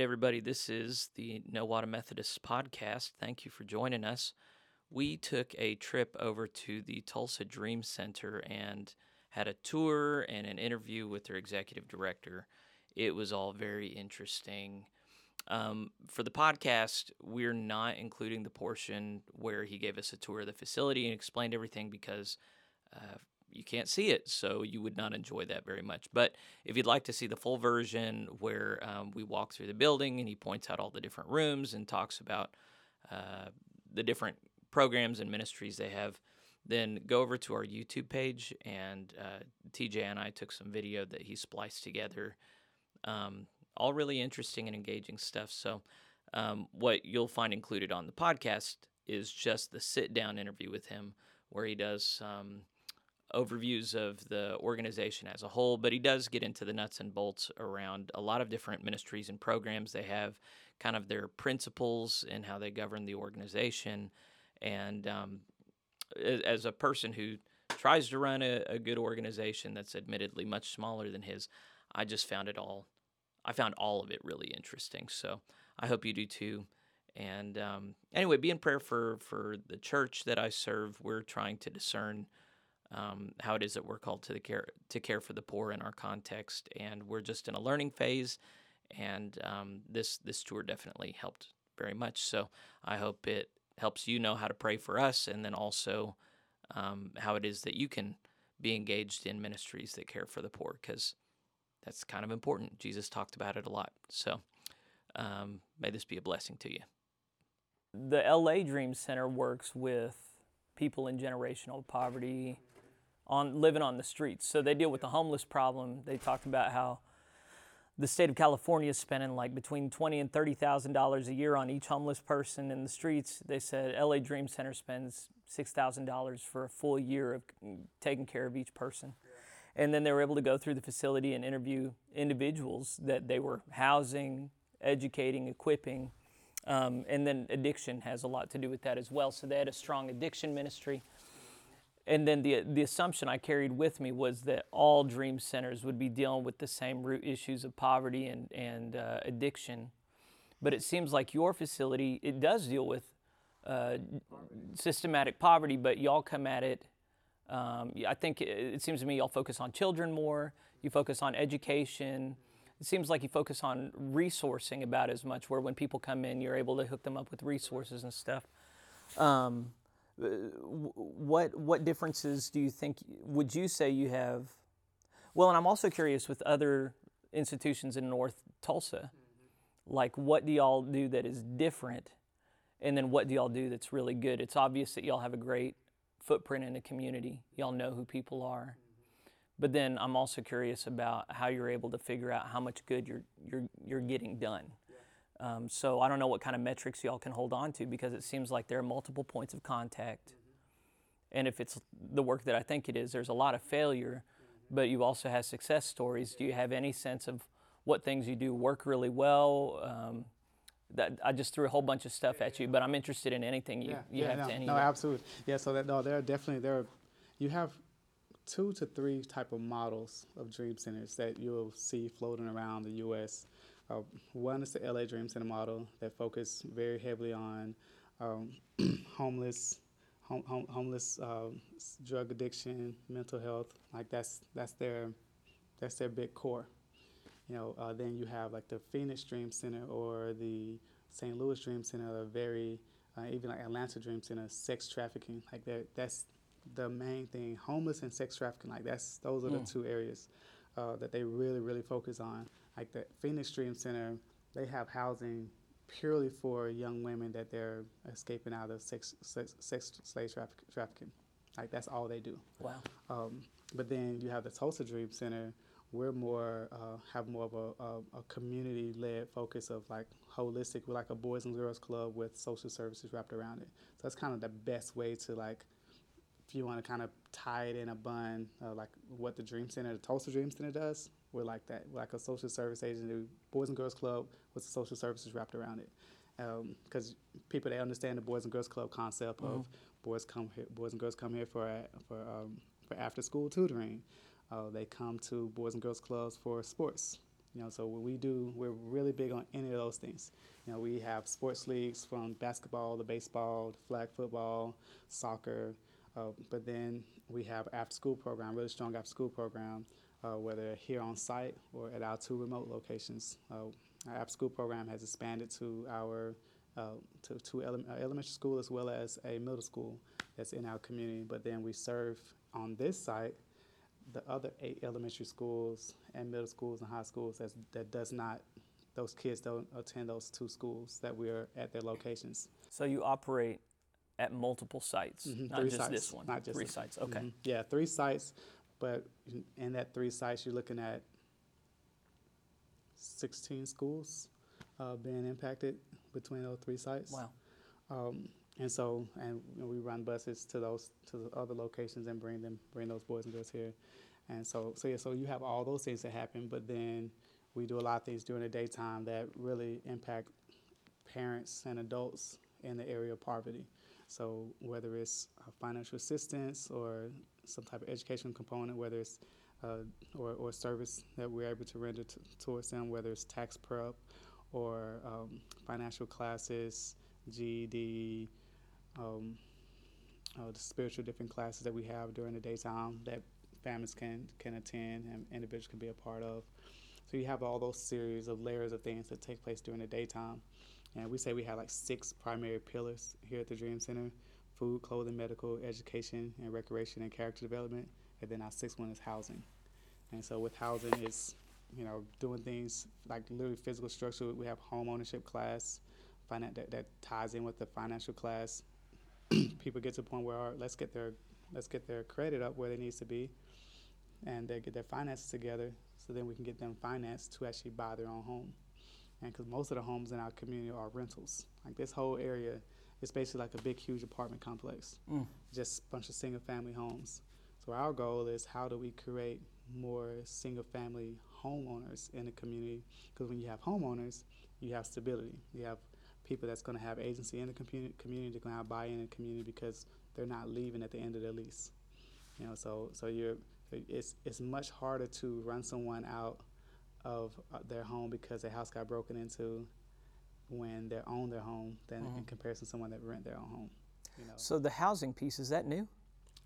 Right, everybody, this is the Nowata Methodist podcast. Thank you for joining us. We took a trip over to the Tulsa Dream Center and had a tour and an interview with their executive director. It was all very interesting. Um, for the podcast, we're not including the portion where he gave us a tour of the facility and explained everything because uh, you can't see it, so you would not enjoy that very much. But if you'd like to see the full version where um, we walk through the building and he points out all the different rooms and talks about uh, the different programs and ministries they have, then go over to our YouTube page. And uh, TJ and I took some video that he spliced together. Um, all really interesting and engaging stuff. So, um, what you'll find included on the podcast is just the sit down interview with him where he does some overviews of the organization as a whole, but he does get into the nuts and bolts around a lot of different ministries and programs. They have kind of their principles and how they govern the organization. And um, as a person who tries to run a, a good organization that's admittedly much smaller than his, I just found it all. I found all of it really interesting. So I hope you do too. And um, anyway, be in prayer for for the church that I serve. We're trying to discern um, how it is that we're called to care to care for the poor in our context, and we're just in a learning phase. And um, this this tour definitely helped very much. So I hope it helps you know how to pray for us, and then also um, how it is that you can be engaged in ministries that care for the poor, because that's kind of important. Jesus talked about it a lot. So um, may this be a blessing to you. The LA Dream Center works with people in generational poverty, on living on the streets. So they deal with the homeless problem. They talked about how the state of California is spending like between twenty and thirty thousand dollars a year on each homeless person in the streets. They said LA Dream Center spends six thousand dollars for a full year of taking care of each person. And then they were able to go through the facility and interview individuals that they were housing, educating, equipping. Um, and then addiction has a lot to do with that as well. So they had a strong addiction ministry and then the the assumption I carried with me was that all dream centers would be dealing with the same root issues of poverty and and uh, addiction, but it seems like your facility it does deal with uh, systematic poverty, but y'all come at it. Um, I think it, it, seems to me y'all focus on children more. You focus on education. It seems like you focus on resourcing about as much. Where when people come in, you're able to hook them up with resources and stuff. Um, what what differences do you think would you say you have? Well, and I'm also curious with other institutions in North Tulsa, mm-hmm. like what do y'all do that is different, and then what do y'all do that's really good? It's obvious that y'all have a great footprint in the community. Y'all know who people are. Mm-hmm. But then I'm also curious about how you're able to figure out how much good you're you're you're getting done. Um, so I don't know what kind of metrics y'all can hold on to because it seems like there are multiple points of contact. Mm-hmm. And if it's the work that I think it is, there's a lot of failure, mm-hmm. but you also have success stories. Do you have any sense of what things you do work really well? Um, that I just threw a whole bunch of stuff at you, but I'm interested in anything you, yeah, you yeah, have no, to any. No, absolutely. Yeah, so that no, there are definitely there are, you have two to three type of models of dream centers that you'll see floating around the U.S. Uh, one is the LA Dream Center model that focus very heavily on um, homeless, hom- hom- homeless, uh, drug addiction, mental health. Like that's that's their that's their big core. You know, uh, then you have like the Phoenix Dream Center or the St. Louis Dream Center, are very uh, even like Atlanta Dream Center, sex trafficking. Like that that's the main thing. Homeless and sex trafficking. Like that's those are mm. the two areas uh, that they really really focus on like the Phoenix Dream Center, they have housing purely for young women that they're escaping out of sex, sex, sex slave traffic, trafficking. Like that's all they do. Wow. Um, but then you have the Tulsa Dream Center. We're more uh, have more of a, a, a community-led focus of like holistic. We're like a boys and girls club with social services wrapped around it. So that's kind of the best way to like, if you want to kind of tie it in a bun, uh, like what the Dream Center, the Tulsa Dream Center does. We're like that. We're like a social service agency, boys and girls club with the social services wrapped around it. Because um, people they understand the boys and girls club concept mm-hmm. of boys come here, boys and girls come here for for um, for after school tutoring. Uh, they come to boys and girls clubs for sports. You know, so what we do, we're really big on any of those things. You know, we have sports leagues from basketball to baseball, to flag football, soccer, uh, but then we have after school program, really strong after school program, uh, whether here on site or at our two remote locations. Uh, our after school program has expanded to our uh, to, to ele- uh, elementary school as well as a middle school that's in our community. But then we serve on this site the other eight elementary schools and middle schools and high schools that's, that does not those kids don't attend those two schools that we are at their locations. So you operate at multiple sites, mm-hmm. not three just sites, this one. Not just three sites. Okay. Mm-hmm. Yeah, three sites, but in that three sites, you're looking at 16 schools uh, being impacted between those three sites. Wow. Um, and so, and you know, we run buses to those to the other locations and bring them, bring those boys and girls here. And so, so yeah, so you have all those things that happen, but then we do a lot of things during the daytime that really impact parents and adults in the area of poverty. So whether it's financial assistance or some type of education component, whether it's uh, or, or service that we're able to render t- towards them, whether it's tax prep or um, financial classes, GED, um, uh, the spiritual different classes that we have during the daytime that families can can attend and individuals can be a part of. So you have all those series of layers of things that take place during the daytime. And we say we have like six primary pillars here at the Dream Center food, clothing, medical, education, and recreation and character development. And then our sixth one is housing. And so with housing, it's you know doing things like literally physical structure. We have home ownership class, finan- that, that ties in with the financial class. People get to a point where let's get their let's get their credit up where it needs to be, and they get their finances together, so then we can get them financed to actually buy their own home. And because most of the homes in our community are rentals, like this whole area is basically like a big, huge apartment complex, mm. just a bunch of single family homes. So our goal is how do we create more single family homeowners in the community? Because when you have homeowners, you have stability. You have people that's going to have agency in the community, community, they're going to have buy-in in the community because they're not leaving at the end of their lease. You know, so so you're it's it's much harder to run someone out of uh, their home because their house got broken into when they own their home than mm-hmm. in comparison to someone that rent their own home. You know. So the housing piece is that new?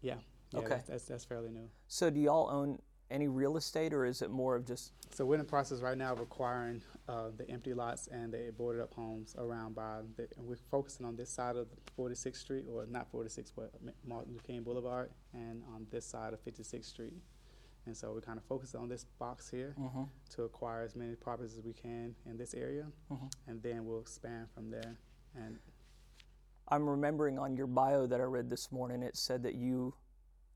Yeah. yeah okay. That's, that's, that's fairly new. So do y'all own any real estate, or is it more of just? So we're in the process right now of acquiring uh, the empty lots and the boarded up homes around by. The, we're focusing on this side of 46th Street, or not 46, but Martin Luther King Boulevard, and on this side of 56th Street. And so we kind of focus on this box here mm-hmm. to acquire as many properties as we can in this area, mm-hmm. and then we'll expand from there. And I'm remembering on your bio that I read this morning, it said that you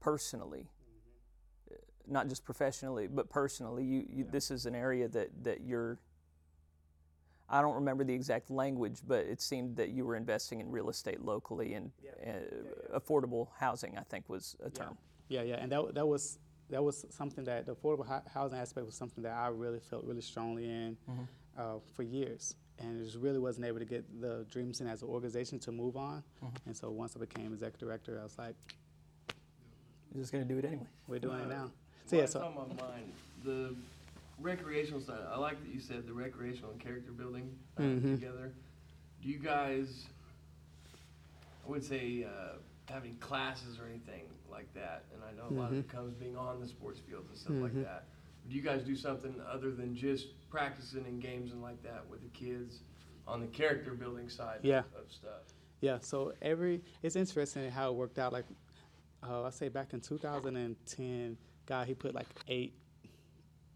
personally, mm-hmm. not just professionally, but personally, you, you yeah. this is an area that that you're. I don't remember the exact language, but it seemed that you were investing in real estate locally and yeah. Uh, yeah, affordable housing. I think was a term. Yeah, yeah, and that that was that was something that the affordable housing aspect was something that I really felt really strongly in mm-hmm. uh, for years, and just really wasn't able to get the Dream Center as an organization to move on. Mm-hmm. And so once I became executive director, I was like, "You're just going to do it anyway." We're doing uh, it now. So yeah, so on my mind, the recreational side. I like that you said the recreational and character building uh, mm-hmm. together. Do you guys? I would say uh, having classes or anything like that. And I know a lot of it mm-hmm. comes being on the sports fields and stuff like mm-hmm. that. do you guys do something other than just practicing in games and like that with the kids on the character building side Yeah. of, of stuff? Yeah, so every it's interesting how it worked out. Like uh, I say back in 2010, God he put like eight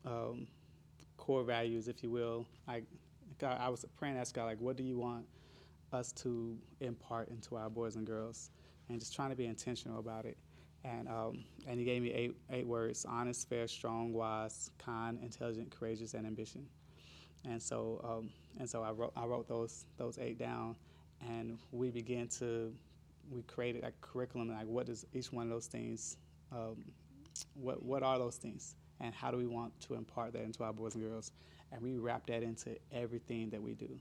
um, core values, if you will. Like God, I was praying, ask God, like, what do you want us to impart into our boys and girls, and just trying to be intentional about it and um, and he gave me eight eight words: honest, fair, strong, wise, kind, intelligent, courageous, and ambition. and so um, and so I wrote I wrote those those eight down, and we began to we created a curriculum like what does each one of those things um, what what are those things? And how do we want to impart that into our boys and girls? And we wrap that into everything that we do.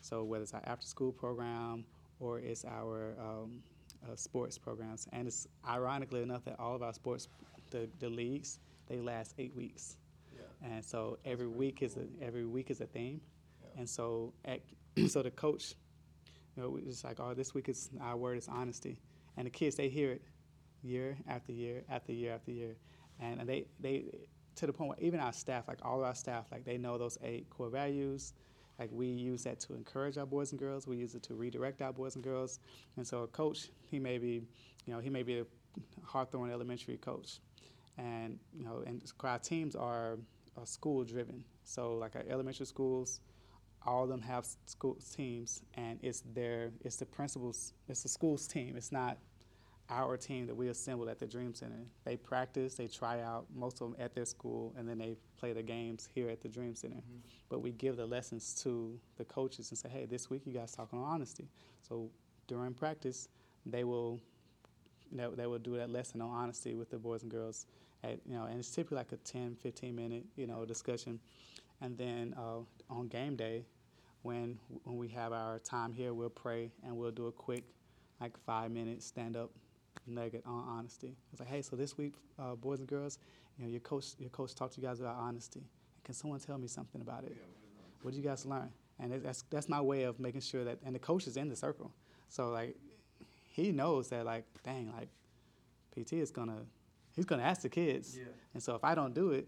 So whether it's our after school program or it's our um, uh, sports programs. And it's ironically enough that all of our sports the, the leagues they last eight weeks. Yeah. and so every week is a every week is a theme. Yeah. and so at, so the coach you know it's like oh this week is our word is honesty. And the kids they hear it year after year after year after year. And they they to the point where even our staff like all of our staff like they know those eight core values like we use that to encourage our boys and girls. We use it to redirect our boys and girls. And so a coach he may be you know he may be a hawthorne elementary coach. And you know and our teams are, are school driven so like our elementary schools all of them have school teams and it's their it's the principals it's the school's team. It's not our team that we assembled at the dream center. They practice they try out most of them at their school and then they play the games here at the dream center. Mhm. but we give the lessons to the coaches and say hey this week you guys talk on honesty. So during practice they will they, they will do that lesson on honesty with the boys and girls at, you know and it's typically like a 10 15 minute you know discussion. And then uh, on game day when when we have our time here we'll pray and we'll do a quick like five minute stand up nugget on honesty it's like hey so this week uh, boys and girls you know your coach your coach talked to you guys about honesty can someone tell me something about it Yeah, what is that? what did you guys learn? And it- that's that's my way of making sure that, and the coach is in the circle, so like he knows that like dang like PT is gonna he's gonna ask the kids, Yeah. and so if I don't do it,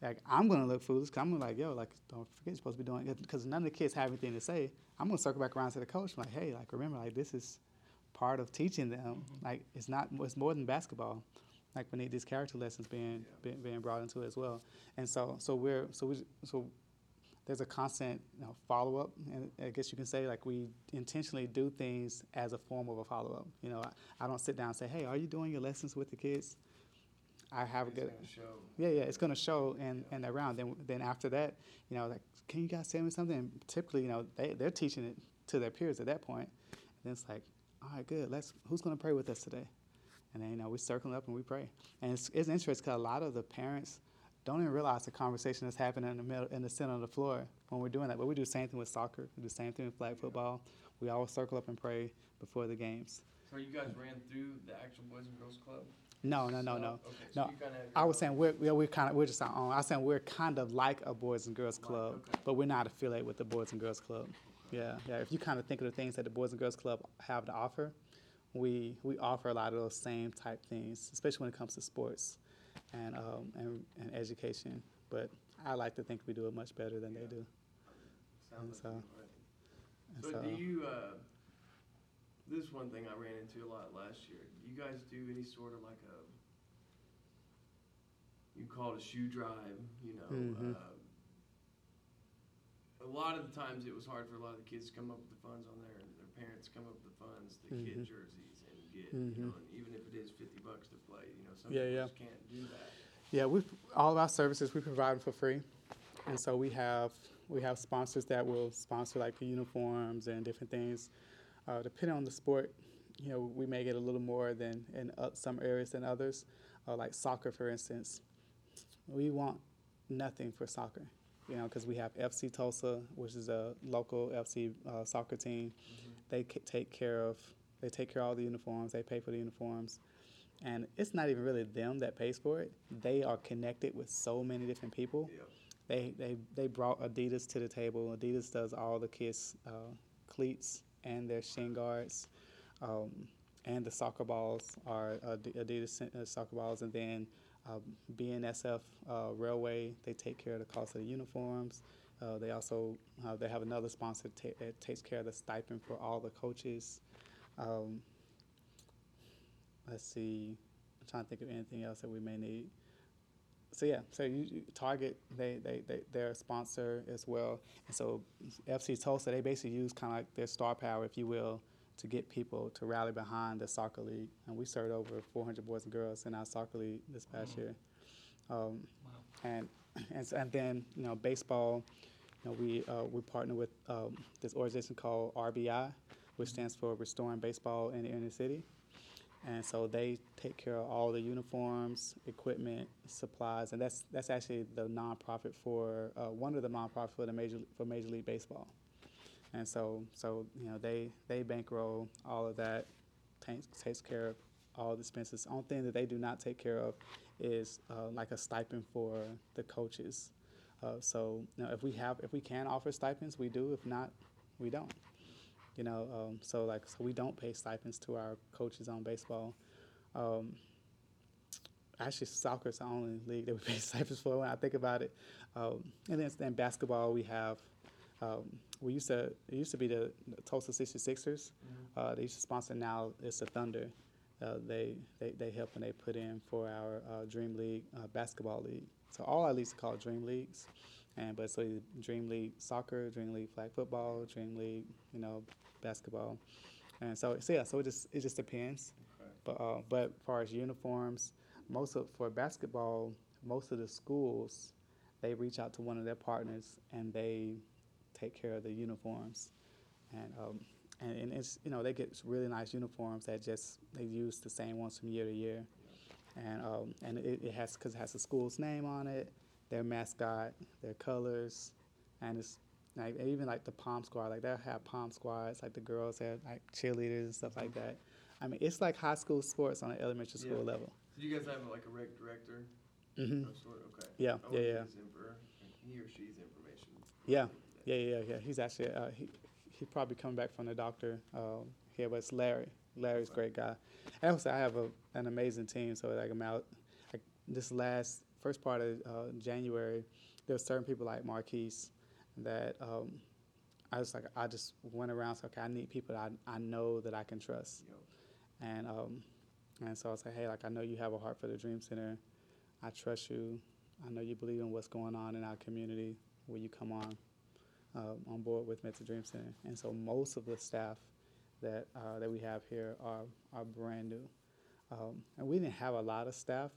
like I'm gonna look foolish. Cause I'm gonna like yo like don't forget you're supposed to be doing it because none of the kids have anything to say. I'm gonna circle back around to the coach like hey like remember like this is part of teaching them mm-hmm. like it's not it's more than basketball. Like we need these character lessons being, Yeah. being being brought into it as well, and so so we're so we so there's a constant you know, follow up, and I guess you can say like we intentionally do things as a form of a follow up. You know, I, I don't sit down and say, "Hey, are you doing your lessons with the kids?" I have a good, show. yeah, yeah, it's gonna show and in the round. Then then after that, you know, like, can you guys tell me something? And typically, you know, they they're teaching it to their peers at that point. And then it's like, all right, good. Let's who's gonna pray with us today? And then you know we circle up and we pray. And it's it's interesting because a lot of the parents don't even realize the conversation that's happening in the middle, in the center of the floor when we're doing that. But we do the same thing with soccer. We do the same thing with flag football. We always circle up and pray before the games. So you guys ran through the actual Boys and Girls Club? No, no, no, So- no. Okay, so No, I was saying we're we're, we're kind of we're just our own. I was saying we're kind of like a boys and girls club, okay. but we're not affiliated with the boys and girls club. Yeah, yeah. If you kind of think of the things that the boys and girls club have to offer, we we offer a lot of those same type things, especially when it comes to sports and um, and, and education. But I like to think we do it much better than they do. Sounds so- like you, right. And So so, do you, uh, this is one thing I ran into a lot last year. Do you guys do any sort of like a, you call it a shoe drive, you know? Mhm. Uh, a lot of the times it was hard for a lot of the kids to come up with the funds on there and their parents come up with the funds to Mhm. get jerseys and get, you know, and even if it is fifty bucks to play, you know, some Yeah, people yeah. just can't do that. yeah, we all of our services we provide them for free, and so we have we have sponsors that will sponsor like the uniforms and different things. Uh, depending on the sport, you know, we may get a little more than in uh, some areas than others. Uh, like soccer, for instance, we want nothing for soccer, you know, because we have FC Tulsa, which is a local FC uh, soccer team. They ca- take care of they take care of all the uniforms. They pay for the uniforms, and it's not even really them that pays for it. They are connected with so many different people. Yep. They they they brought Adidas to the table. Adidas does all the kids' uh, cleats and their shin guards, um, and the soccer balls are Adi- Adidas uh, soccer balls, and then uh, BNSF uh, Railway they take care of the cost of the uniforms. Uh, they also uh, they have another sponsor that takes care of the stipend for all the coaches. Um, let's see, I'm trying to think of anything else that we may need so yeah, so you, you- Target they, they they they're a sponsor as well, and so FC Tulsa they basically use kind of like their star power, if you will, to get people to rally behind the soccer league, and we served over 400 boys and girls in our soccer league this past year, um, and and and then you know baseball, you know, we uh, we partner with um, this organization called RBI, which stands for Restoring Baseball in the Inner City. And so they take care of all the uniforms, equipment, supplies, and that's that's actually the nonprofit for uh, one of the nonprofits for the major for Major League Baseball. And so so you know they they bankroll all of that, takes takes care of all the expenses. Only thing that they do not take care of is uh, like a stipend for the coaches. Uh, so you know, if we have if we can offer stipends, we do. If not, we don't. You know, um, so like so we don't pay stipends to our coaches on baseball. Um, actually, soccer is the only league that we pay stipends for when I think about it. Um, and then, then basketball, we have. Um, we used to it used to be the, Tulsa 66ers. Uh, they used to sponsor. Now it's the Thunder. Uh, they, they they help and they put in for our uh, Dream League uh, basketball league. So all our leagues are called Dream Leagues. And but so Dream League soccer, Dream League flag football, Dream League, you know, basketball, and so so yeah, so it just it just depends. Okay. But uh, but as far as uniforms, most of for basketball, most of the schools, they reach out to one of their partners and they take care of the uniforms, and um, and, and it's you know they get really nice uniforms that just they use the same ones from year to year, and um, and it, it has because it has the school's name on it, their mascot, their colors, and it's like even like the pom squad, like they'll have pom squads, like the girls have like cheerleaders and stuff like that. I mean, it's like high school sports on an elementary school Yeah. level. So you guys have like a rec director hmm sort? Okay. Yeah, yeah, yeah. get his info- He or she's information. Yeah, yeah, yeah, yeah. He's actually uh, he he's probably coming back from the doctor um, here, but it's Larry. Larry's a great guy. And also, I have a, an amazing team. So like I'm out. Like this last first part of uh, January, there were certain people like Marquise that um, I was like I just went around. So okay, I need people that I, I know that I can trust. Yep. And um, and so I was like, hey, like I know you have a heart for the Dream Center. I trust you. I know you believe in what's going on in our community. Will you come on uh, on board with Mental Dream Center? And so most of the staff that uh, that we have here are are brand new. Um, and we didn't have a lot of staff,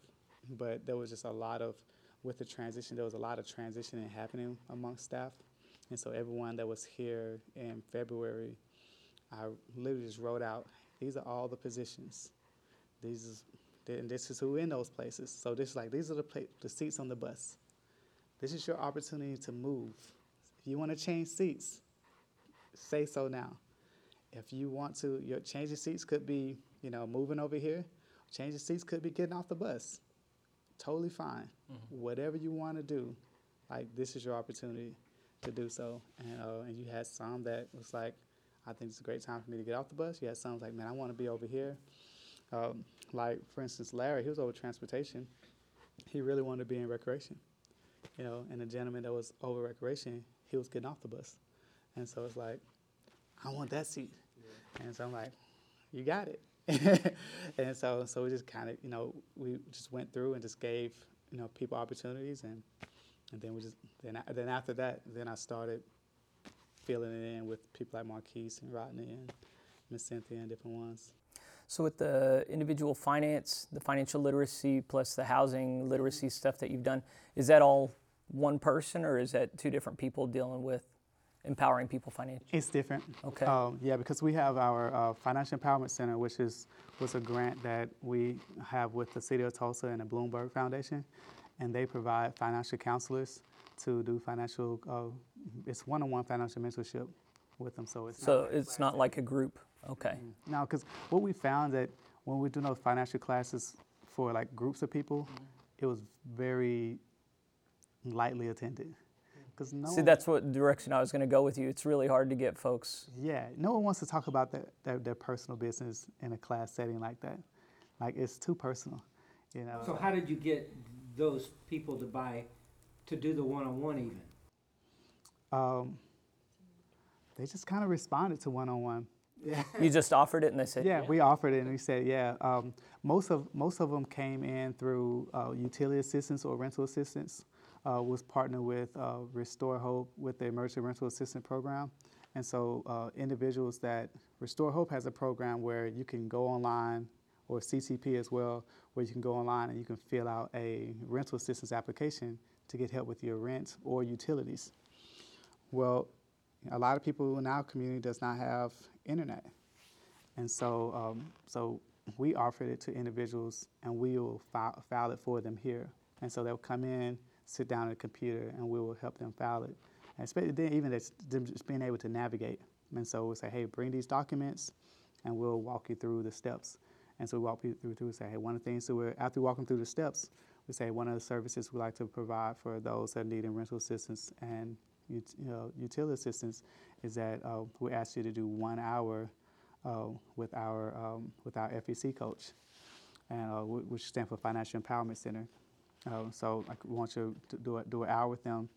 but there was just a lot of with the transition. There was a lot of transitioning happening amongst staff, and so everyone that was here in February, I literally just wrote out. These are all the positions. These is and this is who in those places. So this is like these are the pla- the seats on the bus. This is your opportunity to move. If you want to change seats, say so now. If you want to, your changing seats could be, you know, moving over here. Changing seats could be getting off the bus. Totally fine. Whatever you want to do, like this is your opportunity to do so. And uh, and you had some that was like, I think it's a great time for me to get off the bus. You had some like, man, I want to be over here. Um, like for instance, Larry, he was over transportation. He really wanted to be in recreation, you know. And the gentleman that was over recreation, he was getting off the bus, and so it's like, I want that seat, and so I'm like, you got it. and so so we just kind of you know we just went through and just gave you know people opportunities and and then we just then then after that then I started filling it in with people like Marquise and Rodney and Miss Cynthia and different ones. So with the individual finance, the financial literacy plus the housing literacy stuff that you've done, is that all one person or is that two different people dealing with empowering people financially? It's different. Okay. Um, yeah, because we have our uh, Financial Empowerment Center, which is was a grant that we have with the City of Tulsa and the Bloomberg Foundation, and they provide financial counselors to do financial. Uh, it's one-on-one financial mentorship with them. So it's So it's not like a group. Okay. now because what we found that when we do those financial classes for like groups of people, it was very lightly attended. Because no See, that's what direction I was going to go with you. It's really hard to get folks. Yeah, no one wants to talk about their, their, their personal business in a class setting like that. Like it's too personal, you know. So how did you get those people to buy, to do the one-on-one even? um, they just kind of responded to one on one. Yeah, You just offered it and they said, yeah, we offered it and we said, yeah. Um, most of most of them came in through uh, utility assistance or rental assistance. Uh, was partnered with uh, Restore Hope with the Emergency Rental Assistance Program, and so uh, individuals that Restore Hope has a program where you can go online or CCP as well, where you can go online and you can fill out a rental assistance application to get help with your rent or utilities. Well, a lot of people in our community does not have internet, and so um, so we offered it to individuals, and we will file, file it for them here. And so they'll come in, sit down at a computer, and we will help them file it. And especially then, even them just being able to navigate. And so we'll say, hey, bring these documents, and we'll walk you through the steps. And so we walk you through, through say, hey, one of the things, so we're, after walking through the steps, we say one of the services we like to provide for those that need rental assistance and you know, utility assistance is that uh, we ask you to do one hour uh, with our um, with our FEC coach, and uh, which stands for Financial Empowerment Center. Uh, so we want you to do, a, do an hour with them,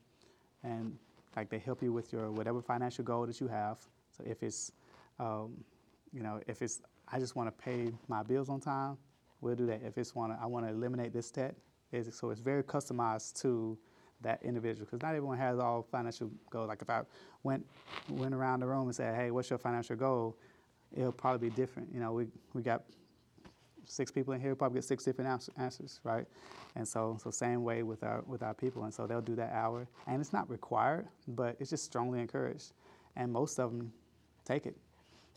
and like they help you with your whatever financial goal that you have. So if it's, um, you know, if it's I just want to pay my bills on time, we'll do that. If it's want I want to eliminate this debt, it's, so it's very customized to that individual because not everyone has all financial goals. Like if I went went around the room and said, "Hey, what's your financial goal?" It'll probably be different. You know, we we got six people in here, probably get six different answers, right? And so, so same way with our with our people, and so they'll do that hour, and it's not required, but it's just strongly encouraged, and most of them take it,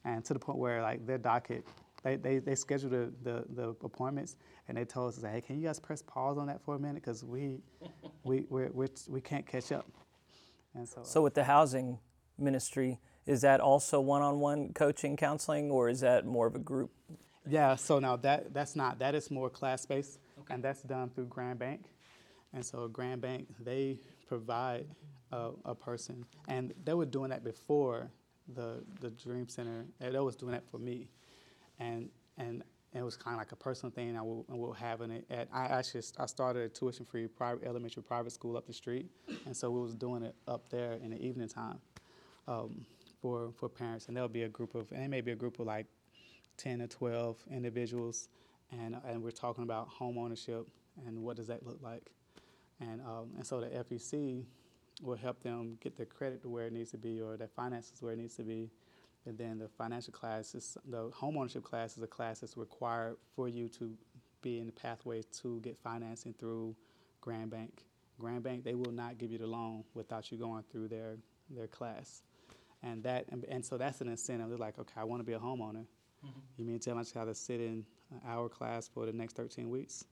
and to the point where like their docket, they they, they schedule the, the, the appointments, and they told us, hey, can you guys press pause on that for a minute, because we we we're, we're, we can not catch up, and so. So with the housing ministry, is that also one-on-one coaching, counseling, or is that more of a group yeah, so now that that's not that is more class based, okay. and that's done through Grand Bank, and so Grand Bank they provide a, a, person, and they were doing that before the the Dream Center. They was doing that for me, and and it was kind of like a personal thing. I will, I will having it at. I actually I started a tuition free private elementary private school up the street, and so we was doing it up there in the evening time. Um, for, for parents, and there'll be a group of, and it may be a group of like 10 or 12 individuals, and, and we're talking about home ownership and what does that look like. And, um, and so the FEC will help them get their credit to where it needs to be or their finances where it needs to be. And then the financial class is the home ownership class is a class that's required for you to be in the pathway to get financing through Grand Bank. Grand Bank, they will not give you the loan without you going through their their class. And that and, and so that's an incentive. They're like, okay, I want to be a homeowner. Mm-hmm. You mean tell my child to sit in an hour class for the next 13 weeks?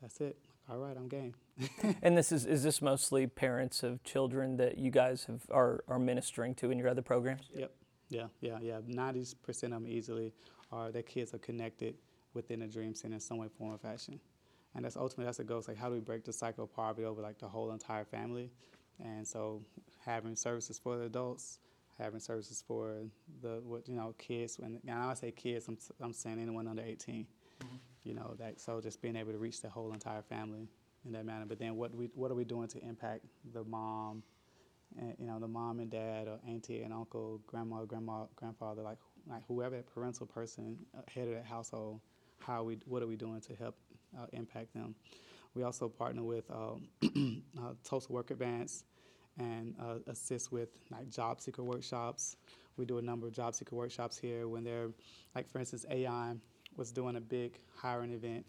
That's it. All right, I'm game. and this is is this mostly parents of children that you guys have are, are ministering to in your other programs? Yep. Yeah, yeah, yeah. Ninety percent of them easily are their kids are connected within a dream center in some way, form, or fashion. And that's ultimately that's the goal. It's like how do we break the cycle of poverty over like the whole entire family? And so having services for the adults, having services for the what you know kids. When and I say kids, I'm I'm saying anyone under 18. Mm-hmm. You know that so just being able to reach the whole entire family in that manner. But then what we what are we doing to impact the mom, and, you know the mom and dad or auntie and uncle, grandma, grandma, grandfather, like like whoever that parental person uh, head of that household. How we what are we doing to help uh, impact them? We also partner with um, uh, Tulsa Work Advance and uh, assist with like job seeker workshops. We do a number of job seeker workshops here when they're, like for instance, AI was doing a big hiring event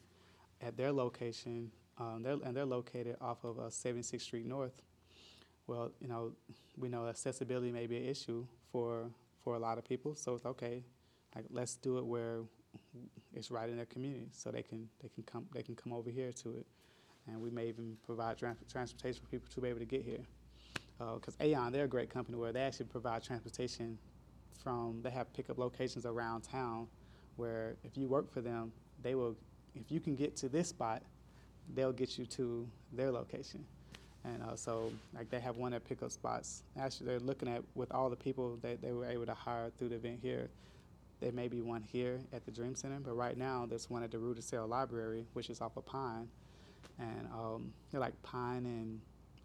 at their location, um, they're, and they're located off of uh, 76th Street North. Well, you know, we know accessibility may be an issue for for a lot of people, so it's okay. Like, let's do it where it's right in their community, so they can they can come they can come over here to it, and we may even provide transportation for people to be able to get here because uh, AAON, they're a great company where they actually provide transportation from, they have pickup locations around town where if you work for them, they will, if you can get to this spot, they'll get you to their location. And uh, so, like, they have one at pickup spots. Actually, they're looking at with all the people that they were able to hire through the event here. There may be one here at the Dream Center, but right now there's one at the Rudisill Library, which is off of Pine, and um, they're like Pine and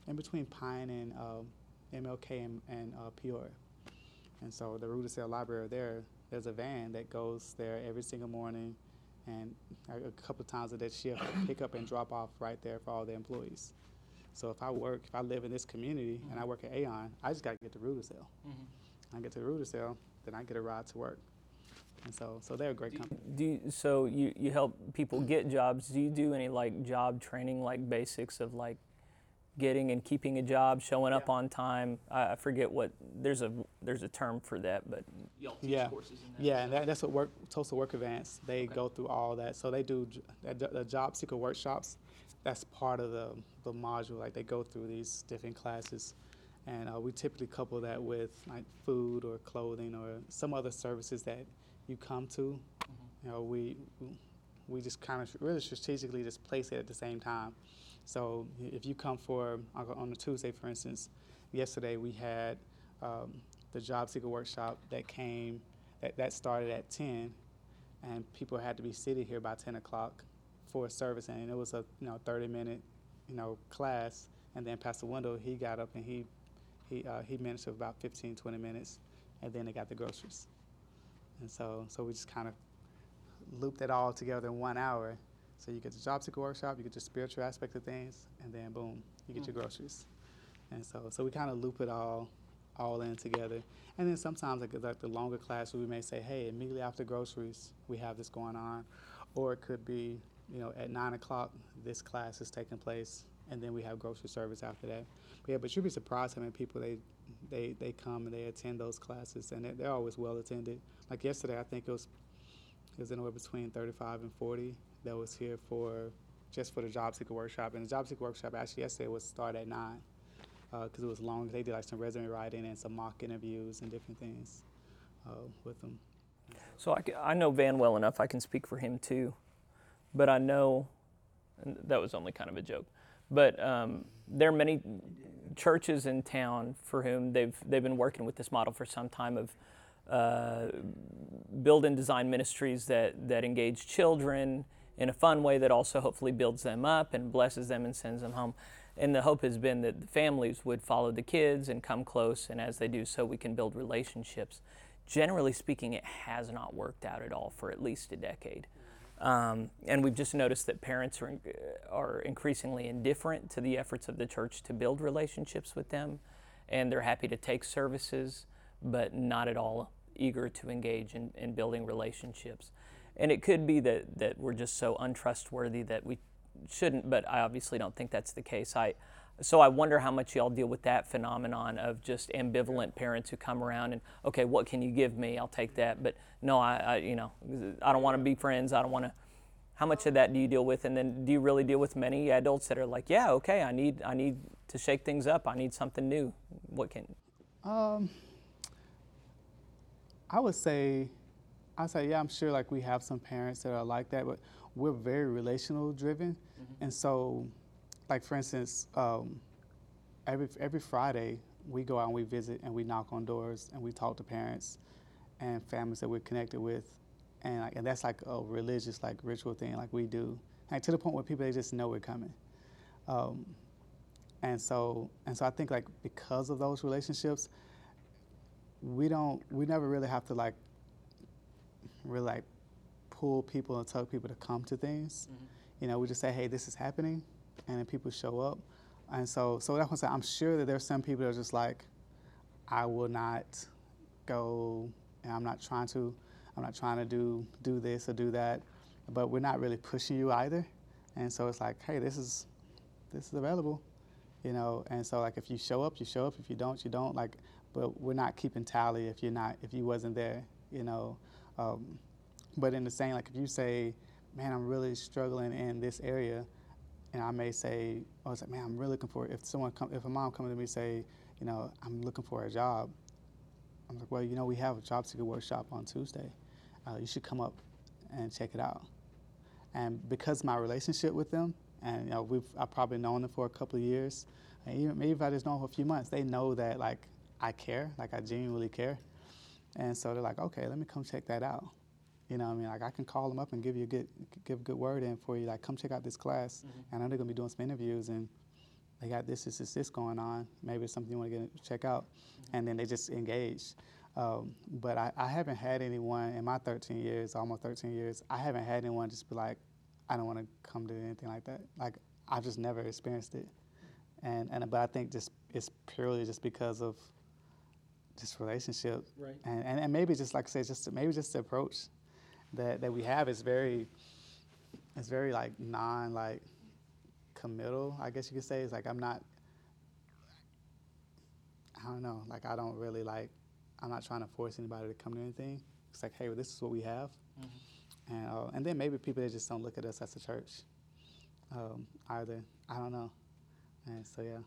in between Pine and uh, MLK and, and uh, Peoria. And so the Rudisill Library there, there's a van that goes there every single morning and a couple of times a day shift, pick up and drop off right there for all the employees. So if I work, if I live in this community mm-hmm. and I mm-hmm. work at AAON, I just got to get to Rudisill. Mm-hmm. I get to Rudisill, then I get a ride to work. And so, so they're a great company. Do you, so you, you help people get jobs. Do you do any like job training, like basics of like getting and keeping a job, showing up Yeah. on time. I, I forget what there's a there's a term for that, but Y'all teach Yeah. courses in that. Yeah, and that, that's what work Tulsa Work Advance. They Okay. go through all that. So they do the, the job seeker workshops. That's part of the the module. Like they go through these different classes, and uh, we typically couple that with like food or clothing or some other services that you come to. You know, we we just kind of really strategically just place it at the same time. So if you come for on a Tuesday, for instance, yesterday we had um, the job seeker workshop that came that, that started at 10 and people had to be seated here by 10 o'clock for service and it was a you know 30 minute you know class. And then pastor Wendell he got up and he he uh, he managed for about 15 20 minutes and then they got the groceries. And so so we just kind of looped it all together in one hour so you get the job seeker workshop you get the spiritual aspect of things and then boom you get your mm. groceries. And so so we kind of loop it all all in together. And then sometimes like, like the longer class we may say hey immediately after groceries we have this going on. Or it could be you know at nine o'clock this class is taking place and then we have grocery service after that. But yeah but you'd be surprised how many people they they they come and they attend those classes and they're, they're always well attended. Like yesterday i think it was it was anywhere between 35 and 40 that was here for just for the job seeker workshop and the job seeker workshop actually yesterday was start at 9 because it was long they did like some resume writing and some mock interviews and different things uh, with them So I know Van well enough. I can speak for him too. But I know, that was only kind of a joke. But um, there are many churches in town for whom they've they've been working with this model for some time of uh, build and design ministries that that engage children in a fun way that also hopefully builds them up and blesses them and sends them home. And the hope has been that the families would follow the kids and come close, and as they do so, we can build relationships generally speaking, it has not worked out at all for at least a decade. Um, and we've just noticed that parents are, are increasingly indifferent to the efforts of the church to build relationships with them, and they're happy to take services, but not at all eager to engage in, in building relationships. And it could be that, that we're just so untrustworthy that we shouldn't, but I obviously don't think that's the case. I, so I wonder how much y'all deal with that phenomenon of just ambivalent parents who come around and okay, what can you give me? I'll take that. But no, I, I you know, I don't want to be friends. I don't want to. How much of that do you deal with? And then do you really deal with many adults that are like, yeah, okay, I need I need to shake things up. I need something new. What can? Um, I would say, I say, yeah, I'm sure like we have some parents that are like that, but we're very relational driven, and so, like for instance, um, every every Friday we go out and we visit and we knock on doors and we talk to parents and families that we're connected with, and like and that's like a religious like ritual thing like we do, like to the point where people they just know we're coming. Um, and so and so I think like because of those relationships, we don't we never really have to like really like pull people and tell people to come to things. Mm-hmm. You know, we just say, hey, this is happening, and then people show up. And so so that's what I'm. I'm sure that there's some people that are just like, I will not go, and I'm not trying to, I'm not trying to do do this or do that, but we're not really pushing you either. And so it's like, hey, this is this is available you know and so like if you show up you show up if you don't you don't like but we're not keeping tally if you're not if you wasn't there you know um, but in the same like if you say man i'm really struggling in this area and i may say oh it's like man i'm really looking for if someone come if a mom comes to me say you know i'm looking for a job i'm like well you know we have a job seeker workshop on tuesday. Uh, you should come up and check it out. And because my relationship with them and you know we've I've probably known them for a couple of years and even maybe if I just know them for a few months they know that like I care like I genuinely care and so they're like okay let me come check that out. You know what I mean like I can call them up and give you a good give a good word in for you like come check out this class. And I know they're gonna be doing some interviews and they got this this this this going on. Maybe it's something you want to get check out. And then they just engage um, but I, I haven't had anyone in my 13 years almost 13 years I haven't had anyone just be like I don't want to come to anything like that. Like I've just never experienced it, and and but I think just it's purely just because of just relationship, Right. and, and and maybe just like I say, just maybe just the approach that that we have is very, it's very like non like committal. I guess you could say it's like I'm not I don't know. Like I don't really like. I'm not trying to force anybody to come to anything. It's like, hey, well, this is what we have, and uh, and then maybe people that just don't look at us as a church, um, either. I don't know. And so yeah,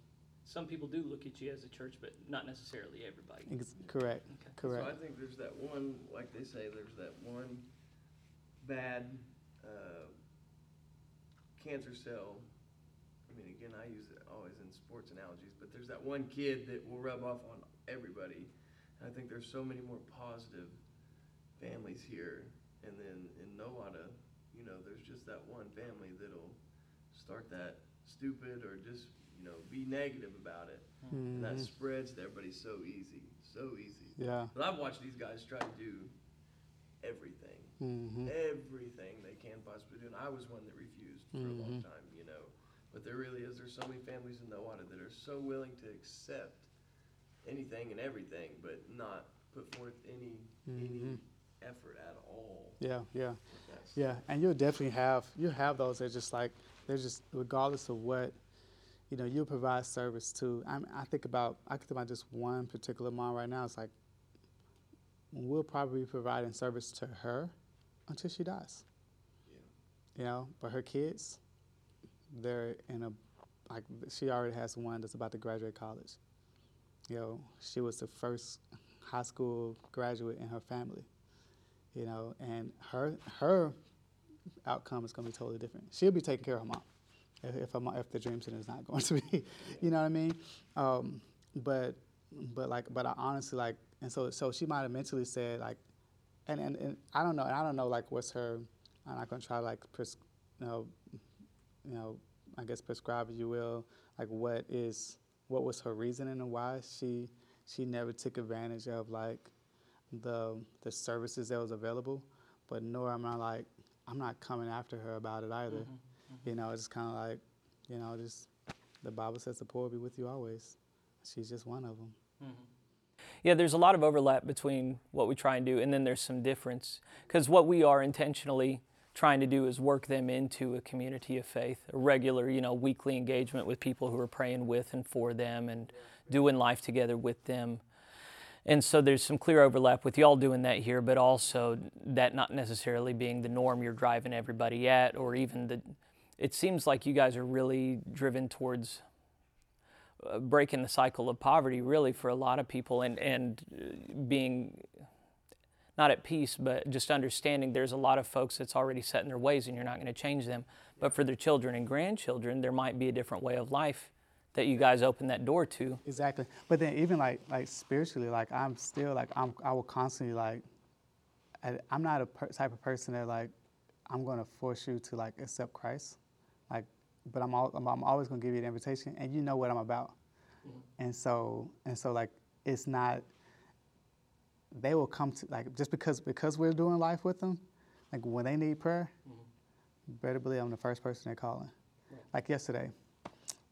Some people do look at you as a church, but not necessarily everybody. Ex- correct, Okay. correct. So I think there's that one, like they say, there's that one bad uh, cancer cell. I mean, again, I use it always in sports analogies, but there's that one kid that will rub off on everybody. And I think there's so many more positive families here, and then in Nowata, you know, there's just that one family that'll start that stupid or just you know be negative about it, and that Mhm. spreads to everybody so easy, so easy. Yeah. But I've watched these guys try to do everything, hmm everything they can possibly do. And I was one that refused for a long Mhm. time, you know. But there really is, there's so many families in the water that are so willing to accept anything and everything, but not put forth any, any Mhm. effort at all. Yeah, yeah. with that stuff. Yeah, and you'll definitely have you have those that just like they're just regardless of what, you know, you provide service to. I I think about I think about just one particular mom right now. It's like we'll probably be providing service to her until she dies. Yeah. You know, but her kids, they're in a like she already has one that's about to graduate college. You know, she was the first high school graduate in her family you know, and her her outcome is going to be totally different. She'll be taking care of her mom if if, mo- if the dream center is not going to be, you know what I mean? Um, but but like but I honestly like and so so she might have mentally said like, and, and and I don't know and I don't know like what's her. I'm not to try like pres, you know, you know, I guess prescribe if you will like what is what was her reasoning and why she she never took advantage of like the the services that was available, but nor am I like I'm not coming after her about it either. You know, it's kind of like, you know, just the Bible says the poor will be with you always. She's just one of them. Mm-hmm. Yeah, there's a lot of overlap between what we try and do, and then there's some difference. Because what we are intentionally trying to do is work them into a community of faith, a regular, you know, weekly engagement with people who are praying with and for them and doing life together with them. And so there's some clear overlap with y'all doing that here, but also that not necessarily being the norm you're driving everybody at, or even the. It seems like you guys are really driven towards uh, breaking the cycle of poverty, really, for a lot of people, and and uh, being not at peace, but just understanding there's a lot of folks that's already set in their ways, and you're not going to change them. But for their children and grandchildren, there might be a different way of life that you guys open that door to. Exactly. But then even like like spiritually, like I'm still like I'm I will constantly like I, I'm not a per- type of person that like I'm going to force you to like accept Christ, like. But I'm, al- I'm, I'm always going to give you the invitation, and you know what I'm about. And so and so like it's not. They will come to like just because because we're doing life with them, like when they need prayer, better believe I'm the first person they're calling. Like yesterday,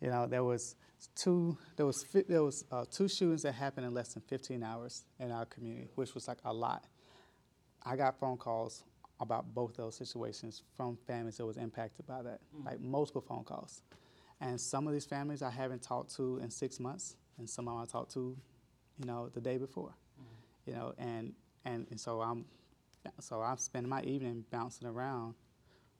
you know, there was two there was there was uh, two shootings that happened in less than 15 hours in our community, which was like a lot. I got phone calls about both those situations from families that was impacted by that, like multiple phone calls. And some of these families I haven't talked to in six months, and some of them I talked to, you know, the day before. You know, and, and and so I'm so I'm spending my evening bouncing around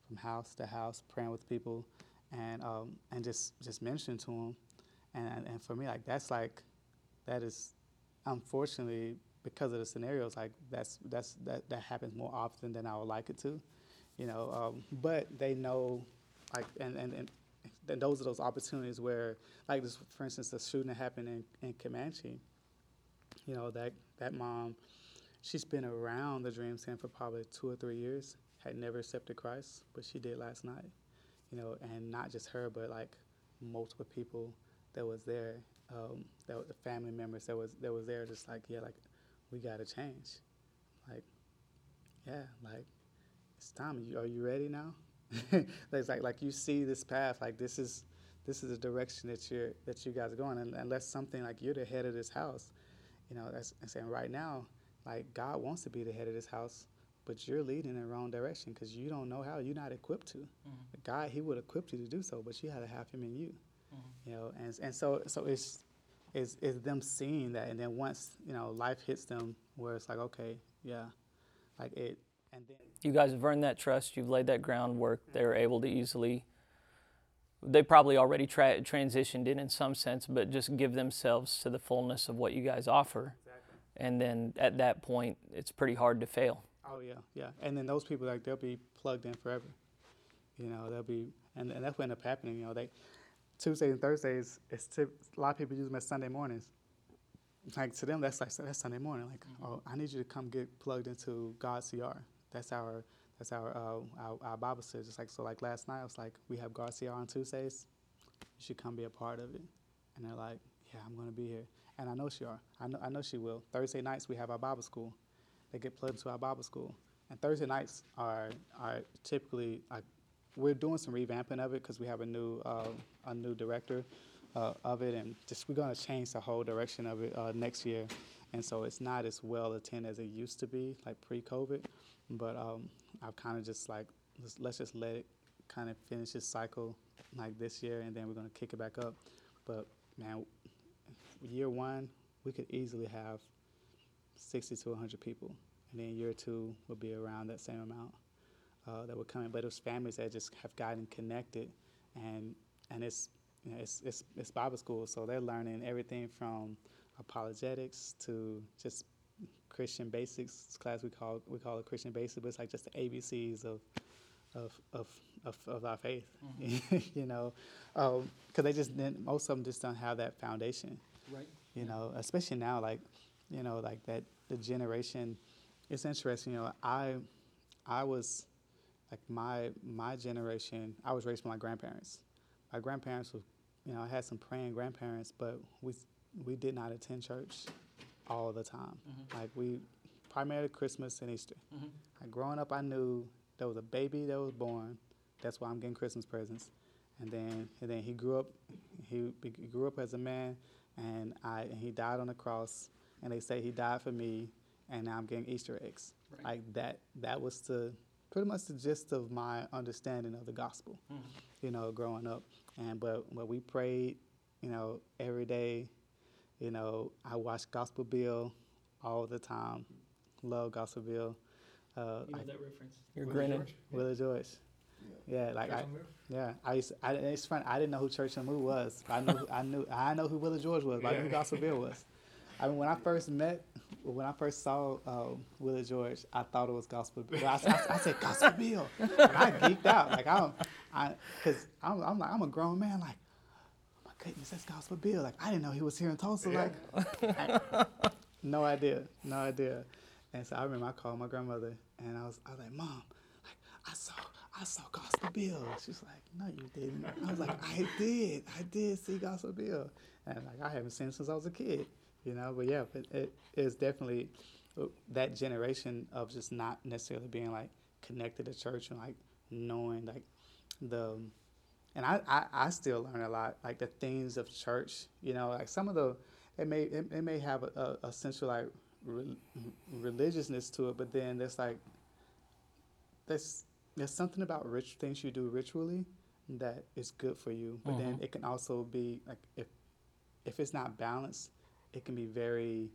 from house to house, praying with people, and um, and just just ministering to them. And and for me, like that's like, that is, unfortunately, because of the scenarios, like that's that's that that happens more often than I would like it to, you know. Um, but they know, like, and and and. Those are those opportunities where, like this, for instance, the shooting that happened in, in Comanche. You know that that mom, she's been around the Dream Center for probably two or three years. Had never accepted Christ, but she did last night you know, and not just her, but like multiple people that was there, um, that the family members that was that was there, just like yeah, like we got to change, like yeah, like it's time. Are you ready now? it's like like you see this path, like this is this is the direction that you're that you guys are going, and unless something like you're the head of this house, you know, that's I'm saying right now, like God wants to be the head of this house. But you're leading in the wrong direction because you don't know how. You're not equipped to. But God, He would equip you to do so, but you had to have Him in you. Mm-hmm. You know, and and so so it's is is them seeing that, and then once you know life hits them, where it's like, okay, yeah, like it, and then You guys have earned that trust. You've laid that groundwork. They're able to easily. They probably already tra- transitioned in in some sense, but just give themselves to the fullness of what you guys offer, and then at that point, it's pretty hard to fail. Oh yeah, yeah. And then those people like they'll be plugged in forever. You know, they'll be and, and that's what ended up happening. You know, they Tuesdays and Thursdays it's a lot of people use them as Sunday mornings. Like to them that's like that's Sunday morning. Like, oh, I need you to come get plugged into God's CR. That's our that's our uh, our, our Bible says. It's like so like last night I was like, we have God CR on Tuesdays. You should come be a part of it. And they're like, Yeah, I'm gonna be here. And I know she are. I know I know she will. Thursday nights we have our Bible school they get plugged into our Bible school. And Thursday nights are are typically like we're doing some revamping of it because we have a new uh, a new director uh, of it, and just we're gonna change the whole direction of it uh, next year. And so it's not as well attended as it used to be, like pre-COVID. But um, I've kind of just like let's, let's just let it kind of finish its cycle like this year, and then we're gonna kick it back up. But man, year one we could easily have 60 to 100 people. And then year two will be around that same amount uh, that were coming, in. But it's families that just have gotten connected, and and it's you know, it's, it's it's Bible school, so they're learning everything from apologetics to just Christian basics class we call we call it Christian basics, but it's like just the ABCs of of of of, of our faith, you know, because they just didn't, most of them just don't have that foundation, Right. you know, especially now, like you know, like that the generation. It's interesting, you know. I, I was, like my my generation. I was raised by my grandparents. My grandparents were, you know, I had some praying grandparents, but we we did not attend church all the time. Mm-hmm. Like we, primarily Christmas and Easter. Mm-hmm. Like growing up, I knew there was a baby that was born. That's why I'm getting Christmas presents. And then and then he grew up. He, he grew up as a man, and I and he died on the cross and they say he died for me, and now I'm getting Easter eggs. Like that. That was the pretty much the gist of my understanding of the gospel. You know, growing up, and but but we prayed, you know, every day. You know, I watched Gospel Bill all the time. Love Gospel Bill. Uh, I- that reference? You're grinning. Willie George. Yeah, like I, yeah, I used. I, it's funny. I didn't know who Church on the Move was. I knew. I knew. I know who Willie George was. But I knew who Gospel Bill was. I mean, when I first met, when I first saw uh, Willie George, I thought it was Gospel. Bill. I, I, I said Gospel Bill. And I geeked out. Like I'm, I, cause I'm, I'm like I'm a grown man. Like, oh my goodness, that's Gospel Bill. Like I didn't know he was here in Tulsa. Like, I- no idea, no idea. And so I remember I called my grandmother, and I was, I was like, Mom, like I saw, I saw Gospel Bill. She's like, No, you didn't. I was like, I did, I did see Gospel Bill, and like I haven't seen since I was a kid, you know. But yeah, but it is definitely uh, that generation of just not necessarily being like connected to church and like knowing like the and I, I, I still learn a lot like the things of church you know like some of the it may it, it may have a, a, a sensual like re- religiousness to it but then there's like there's there's something about rich things you do ritually that is good for you but then it can also be like if if it's not balanced it can be very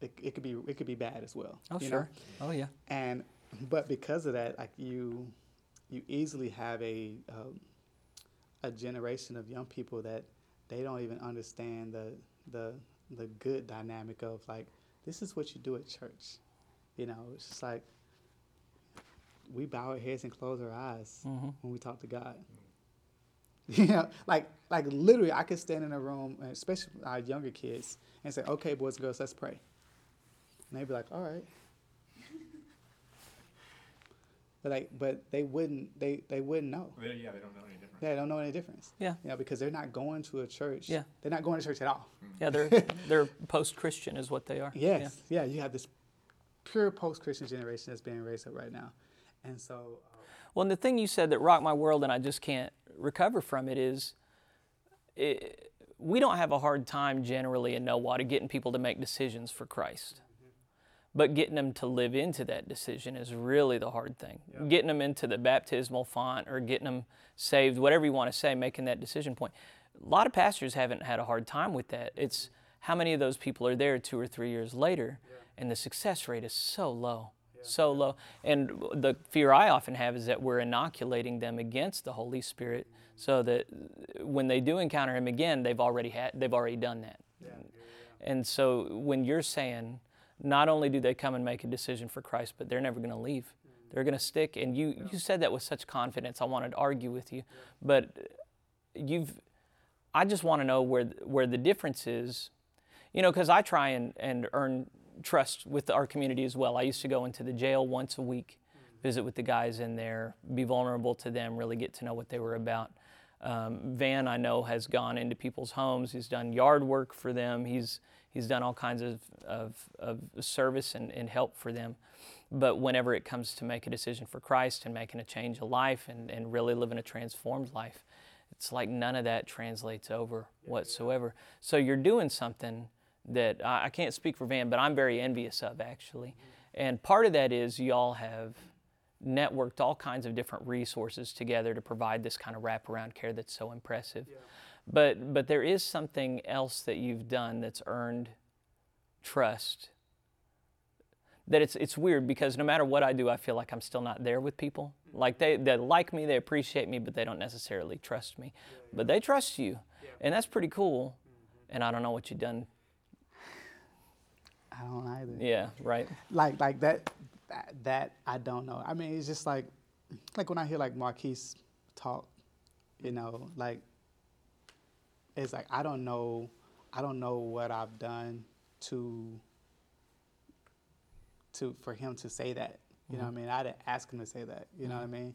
it, it could be it could be bad as well Oh you know? sure. Oh yeah. and but because of that like you you easily have a um, a generation of young people that they don't even understand the the the good dynamic of like this is what you do at church you know it's just like we bow our heads and close our eyes when we talk to god you know like like literally i could stand in a room especially our younger kids and say okay boys and girls let's pray and they'd be like all right but like, but they wouldn't. They they wouldn't know. They, yeah, they don't know any different. They don't know any difference. Yeah. You know, because they're not going to a church. Yeah. They're not going to church at all. Yeah, they're they're post-Christian is what they are. Yes. Yeah. You have this pure post-Christian generation that's being raised up right now, and so. uh, Well, and the thing you said that rocked my world, and I just can't recover from it, is it, we don't have a hard time generally in Nowata getting people to make decisions for Christ. Mm-hmm. But getting them to live into that decision is really the hard thing. Getting them into the baptismal font or getting them saved, whatever you want to say, making that decision point. a lot of pastors haven't had a hard time with that. It's how many of those people are there two or three years later, and the success rate is so low, so low. And the fear I often have is that we're inoculating them against the Holy Spirit, so that when they do encounter Him again, they've already had, they've already done that. And so when you're saying, not only do they come and make a decision for Christ, but they're never going to leave. Mm. They're going to stick. And you, you said that with such confidence. I wanted to argue with you, but you've. I just want to know where where the difference is, you know, because I try and, and earn trust with our community as well. I used to go into the jail once a week, visit with the guys in there, be vulnerable to them, really get to know what they were about. Um, Van, I know, has gone into people's homes. He's done yard work for them. He's he's done all kinds of, of, of service and, and help for them. But whenever it comes to make a decision for Christ and making a change of life and, and really living a transformed life, it's like none of that translates over whatsoever. So you're doing something that I, I can't speak for Van, but I'm very envious of actually. And part of that is y'all have networked all kinds of different resources together to provide this kind of wraparound care that's so impressive. But but there is something else that you've done that's earned trust. That it's it's weird because no matter what I do, I feel like I'm still not there with people. Mm-hmm. Like they, they like me, they appreciate me, but they don't necessarily trust me. But they trust you. And that's pretty cool. Mm-hmm. And I don't know what you've done. I don't either. Yeah, right. Like like that, that that I don't know. I mean, it's just like like when I hear like Marquise talk, you know, like it's like I don't know I don't know what I've done to to for him to say that. You know what I mean? I didn't ask him to say that. You know what I mean?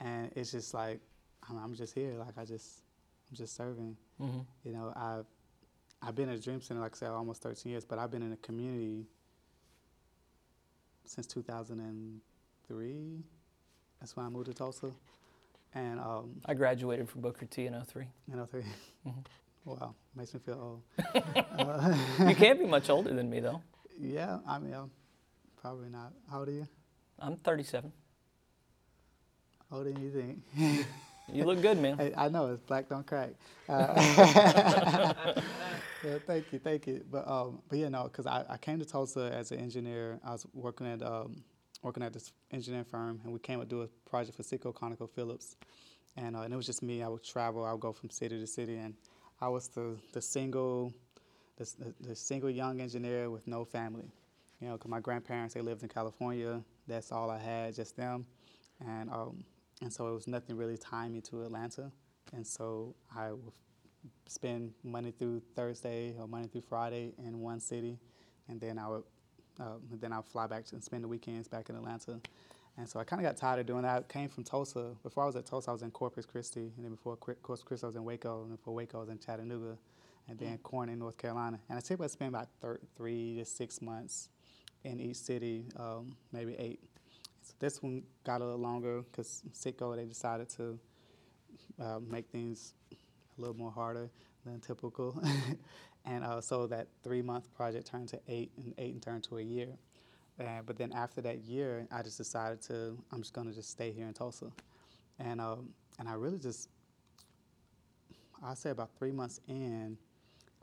And it's just like I'm, I'm just here. Like I just I'm just serving. hmm You know, I've I've been at Dream Center, like I said, almost 13 years, but I've been in the community since 2003. That's when I moved to Tulsa. And, um, I graduated from Booker T in 03. you know, 3 Mhm. wow, makes me feel old. uh, You can't be much older than me, though. yeah, I mean, I'm probably not. How old are you? I'm 37. Older than you think. You look good, man. I know it's black don't crack. Uh, yeah, thank you, thank you. But um, but yeah, no, because I, I came to Tulsa as an engineer. I was working at um, working at this engineering firm, and we came to do a project for Seco ConocoPhillips, and uh, and it was just me. I would travel. I would go from city to city, and I was the the single, the, the, the single young engineer with no family. You know, because my grandparents they lived in California. That's all I had, just them, and um, and so it was nothing really tying me to Atlanta. And so I would spend Monday through Thursday or Monday through Friday in one city, and then I would uh, then I'd fly back to and spend the weekends back in Atlanta. And so I kind of got tired of doing that. I came from Tulsa. Before I was at Tulsa, I was in Corpus Christi, and then before Cor- Corpus Christi, I was in Waco, and before Waco, I was in Chattanooga, and then Corning, North Carolina. And I typically spend about thir- three to six months in each city, um, maybe eight. So this one got a little longer because Citgo they decided to uh, make things a little more harder than typical, and uh, so that three month project turned to eight, and eight turned to a year. But then after that year, I just decided to I'm just gonna just stay here in Tulsa, and um, and I really just I say about three months in,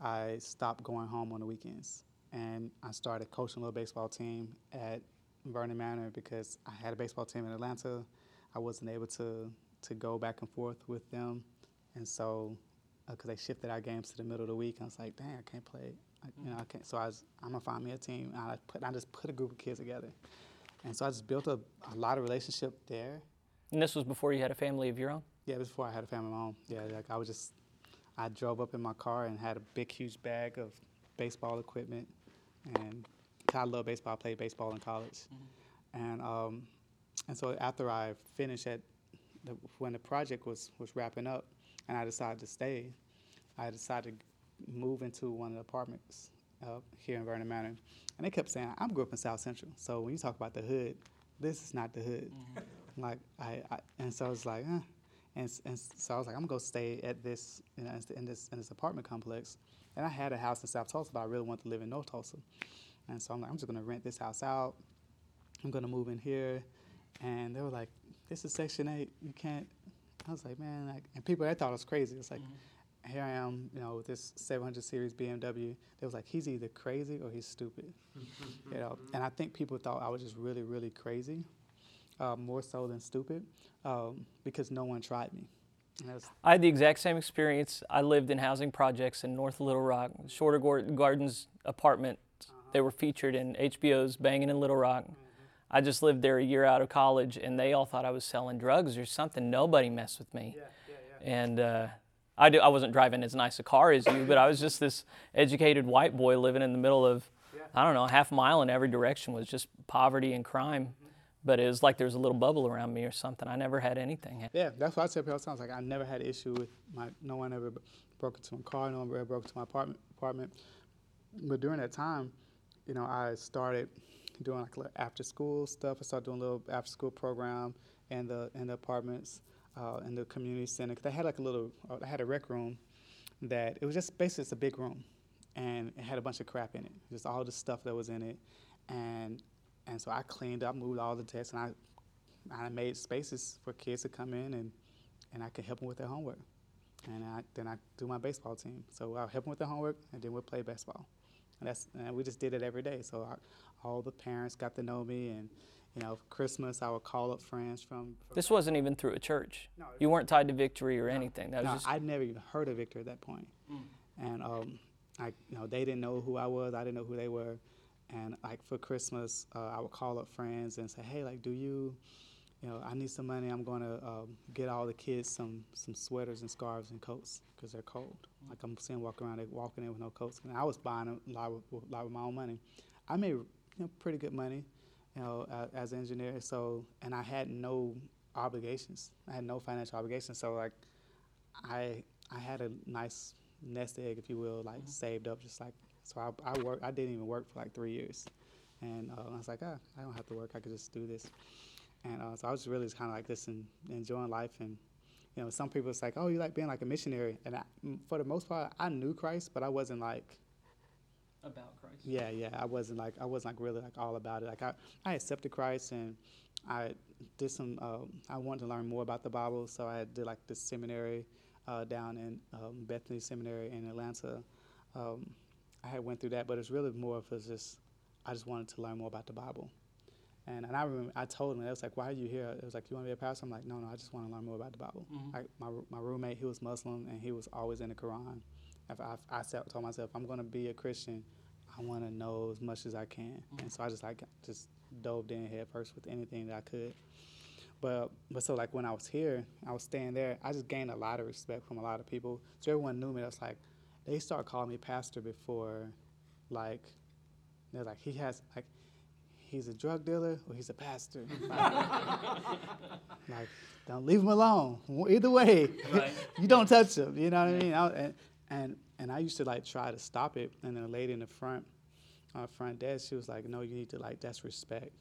I stopped going home on the weekends, and I started coaching a little baseball team at Vernon Manor because I had a baseball team in Atlanta. I wasn't able to to go back and forth with them, and so uh, because they shifted our games to the middle of the week, I was like, dang, I can't play. I, you know, I can't. So I was, I'm gonna find me a team. And I put, I just put a group of kids together, and so I just built a, a lot of relationship there. And this was before you had a family of your own? Yeah, before I had a family of my own. Yeah, like I was just, I drove up in my car and had a big, huge bag of baseball equipment, and I love baseball. I played baseball in college, and um, and so after I finished at, the, when the project was was wrapping up, and I decided to stay, I decided to move into one of the apartments uh, here in Vernon Manor, and they kept saying, "I'm grew up in South Central, so when you talk about the hood, this is not the hood." Like I, I, and so I was like, eh. and, and so I was like, I'm gonna go stay at this, you know, in this in this apartment complex. And I had a house in South Tulsa, but I really wanted to live in North Tulsa. And so I'm like, I'm just gonna rent this house out. I'm gonna move in here. And they were like, this is Section 8. You can't. I was like, man, like, and people they thought I was crazy. It's like, here I am, you know, with this 700 series BMW. They was like, he's either crazy or he's stupid, you know. And I think people thought I was just really, really crazy, uh, more so than stupid, um, because no one tried me. I had the exact same experience. I lived in housing projects in North Little Rock, Shorter Gardens apartment. They were featured in HBO's Banging in Little Rock. I just lived there a year out of college, and they all thought I was selling drugs or something. Nobody messed with me. And uh, I, do, I wasn't driving as nice a car as you, but I was just this educated white boy living in the middle of, I don't know, a half mile in every direction was just poverty and crime. But it was like there was a little bubble around me or something. I never had anything. Yeah, that's what I tell people all the time. It's like I never had an issue with my. No one ever broke into my car. No one ever broke into my apartment. Apartment. But during that time, you know, I started doing like after school stuff. I started doing a little after school program in the in the apartments, uh, in the community center. 'Cause I had like a little. Uh, they had a rec room, that it was just basically it's a big room, and it had a bunch of crap in it. Just all the stuff that was in it, and and so I cleaned up, moved all the desks, and I I made spaces for kids to come in and, and I could help them with their homework. And I, then I do my baseball team. So I'll help them with their homework and then we'll play baseball. And that's and we just did it every day. So all the parents got to know me and you know, Christmas I would call up friends from, from This wasn't even through a church. No, You weren't tied to victory or anything. That was no, just I'd never even heard of Victory at that point. And um, I, you know, they didn't know who I was. I didn't know who they were. And like for Christmas, uh, I would call up friends and say, "Hey, like, do you, you know, I need some money. I'm going to um, get all the kids some some sweaters and scarves and coats because they're cold. Like I'm seeing walk around, they walking in with no coats. And I was buying them a lot with, a lot with my own money. I made you know pretty good money, you know, uh, as an engineer. So and I had no obligations. I had no financial obligations. So like I I had a nice nest egg, if you will, like saved up, just like so. I I work. I didn't even work for like three years, and uh, I was like, ah, I don't have to work. I could just do this, and uh, so I was really just kind of like this and enjoying life. And you know, some people it's like, oh, you like being like a missionary, and I, for the most part, I knew Christ, but I wasn't like. about Christ. Yeah, yeah. I wasn't like I wasn't like really like all about it. Like I, I accepted Christ and I did some. Um, I wanted to learn more about the Bible, so I did like this seminary uh, down in um, Bethany Seminary in Atlanta. Um, I had went through that, but it's really more of a just I just wanted to learn more about the Bible. And, and I remember I told him, it was like, why are you here? It was like, you want to be a pastor? I'm like, no, no, I just want to learn more about the Bible. Mm-hmm. Like my, my roommate, he was Muslim, and he was always in the Quran. If I, I said, told myself, I'm going to be a Christian, I want to know as much as I can. Mm-hmm. And so I just like just dove in head first with anything that I could. But but so like when I was here, I was staying there. I just gained a lot of respect from a lot of people. So everyone knew me. That's like they start calling me pastor before, like they're like he has like he's a drug dealer or he's a pastor. like, don't leave him alone. Either way, Right. you don't touch him. You know what I mean? I, and and and I used to like try to stop it. And then a lady in the front, uh, front desk, she was like, "No, you need to like that's respect.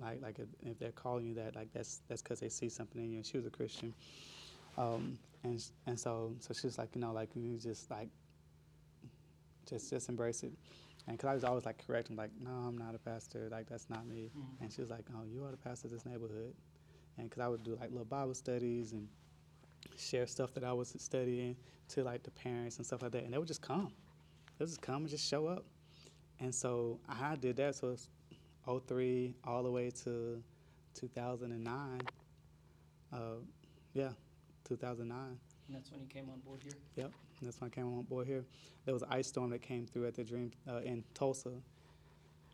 Like like if, they're calling you that, like that's that's because they see something in you." And she was a Christian. Um, and and so so she was like, you know, like you just like just just embrace it. And because I was always like correcting, like, no, I'm not a pastor. Like that's not me. And she was like, oh, you are the pastor of this neighborhood. And because I would do like little Bible studies and share stuff that I was studying to like the parents and stuff like that, and they would just come. They would just come and just show up. And so I did that. So it's 03 all the way to 2009. Uh, yeah, 2009. And that's when you came on board here. Yep, that's when I came on board here. There was an ice storm that came through at the Dream uh, in Tulsa.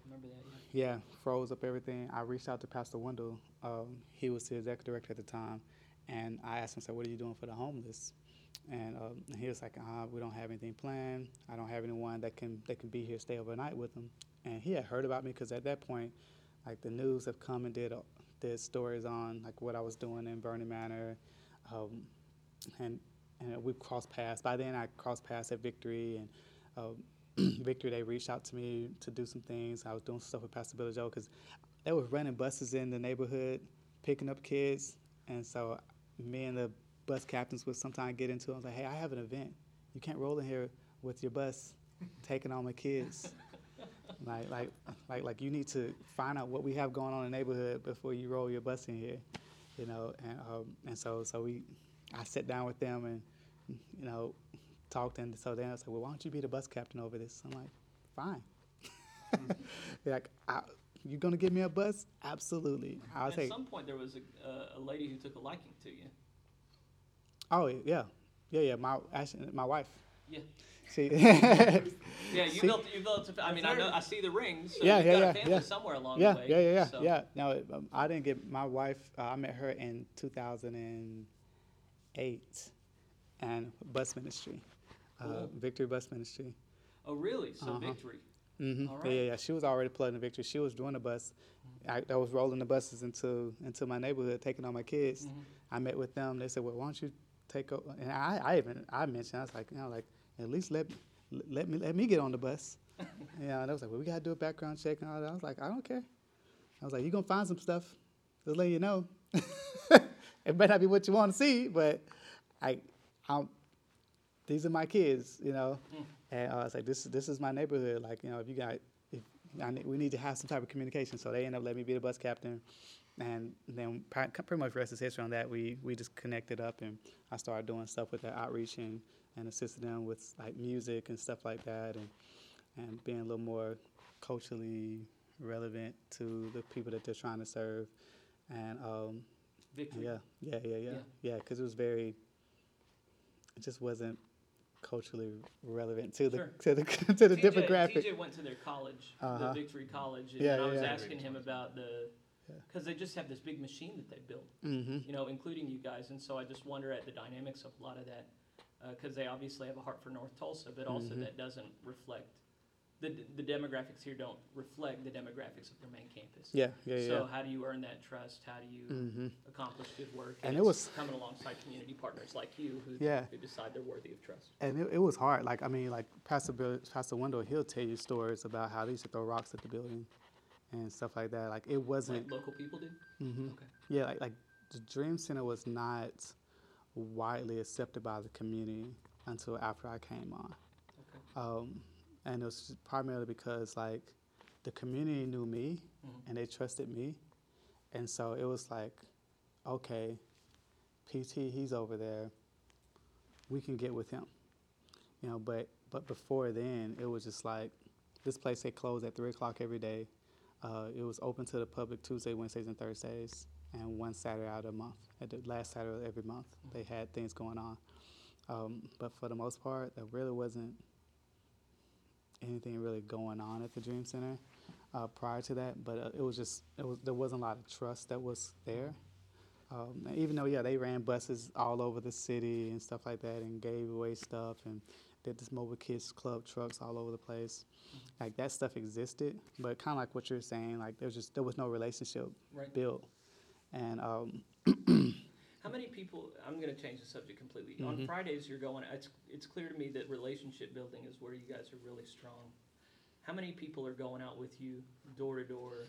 Remember that? Yeah. Yeah, froze up everything. I reached out to Pastor Wendell. Um, he was the executive director at the time, and I asked him, "said What are you doing for the homeless?" And um, he was like, uh, "We don't have anything planned. I don't have anyone that can that can be here, stay overnight with them." And he had heard about me because at that point, like the news have come and did uh, did stories on like what I was doing in Vernon Manor, um, and and we crossed paths. By then, I crossed paths at Victory and. Um, Victory, they reached out to me to do some things. I was doing stuff with Pastor Billy Joe because they were running buses in the neighborhood, picking up kids. And so me and the bus captains would sometimes get into it. I was like, hey, I have an event. You can't roll in here with your bus taking all my kids. like, like, like, like you need to find out what we have going on in the neighborhood before you roll your bus in here, you know. And um, and so so we, I sat down with them and, you know, talked, and so then I was like, well, why don't you be the bus captain over this? I'm like, fine. They're like, I, you gonna give me a bus? Absolutely. I'll At take. some point, there was a, uh, a lady who took a liking to you. Oh yeah, yeah, yeah. My actually, my wife. Yeah. See. Yeah, you See? built. You built. I mean, I know. I see the rings. So Yeah, you've yeah, got yeah, a family yeah. somewhere along yeah, the way. yeah, yeah, yeah, so- yeah. Now um, I didn't get my wife. Uh, I met her in 2000 and bus ministry, uh, Cool. Victory Bus Ministry. Oh, really? So Uh-huh. victory. hmm All Yeah, right. yeah, yeah. She was already plugged in Victory. She was doing the bus. I, I was rolling the buses into into my neighborhood, taking all my kids. Mhm. I met with them. They said, "Well, why don't you take over?" And I, I even I mentioned, I was like, you know, like at least let let me let me get on the bus. yeah, and I was like, "Well, we gotta do a background check and all that." I was like, "I don't care." I was like, "You gonna find some stuff? Just let you know. it may not be what you want to see, but I, I'm, these are my kids, you know." And I was like, "This this is my neighborhood. Like, you know, if you got if I need, we need to have some type of communication." So they end up letting me be the bus captain, and then pretty much rest is history on that. We we just connected up, and I started doing stuff with their outreach and and assisting them with like music and stuff like that, and and being a little more culturally relevant to the people that they're trying to serve, and um, Victory. yeah, yeah, yeah, yeah, Yeah. yeah, because it was very. It just wasn't culturally relevant to the Sure. to the to the TJ, demographic. TJ went to their college, Uh-huh. the Victory College, and Yeah, then I was yeah. asking him about the, because they just have this big machine that they built, hmm you know, including you guys, and so I just wonder at the dynamics of a lot of that, because they obviously have a heart for North Tulsa, but also Mhm. that doesn't reflect, the the demographics here don't reflect the demographics of their main campus. Yeah, yeah, So yeah. how do you earn that trust? How do you hmm accomplish good work? And it was- coming alongside community partners like you who, Yeah. who decide they're worthy of trust. And it, it was hard. Like I mean, like Pastor Bill, Pastor Wendell, he'll tell you stories about how they used to throw rocks at the building and stuff like that. Like it wasn't. Like local people did. Mm-hmm. Okay. Yeah, like, like the Dream Center was not widely accepted by the community until after I came on. Okay. Um, and it was primarily because like the community knew me Mhm. and they trusted me, and so it was like, okay, PT, he's over there. We can get with him, you know. But but before then, it was just like this place they closed at three o'clock every day. Uh, it was open to the public Tuesday, Wednesdays, and Thursdays, and one Saturday out of the month. At the last Saturday of every month, they had things going on. Um, but for the most part, there really wasn't anything really going on at the Dream Center uh, prior to that. But uh, it was just it was there wasn't a lot of trust that was there. Um, even though yeah they ran buses all over the city and stuff like that and gave away stuff and did this mobile kids club trucks all over the place, like that stuff existed. But kind of like what you're saying, like there was just there was no relationship Right. built. And um, How many people? I'm going to change the subject completely. Mm-hmm. On Fridays, you're going. It's it's clear to me that relationship building is where you guys are really strong. How many people are going out with you door to door,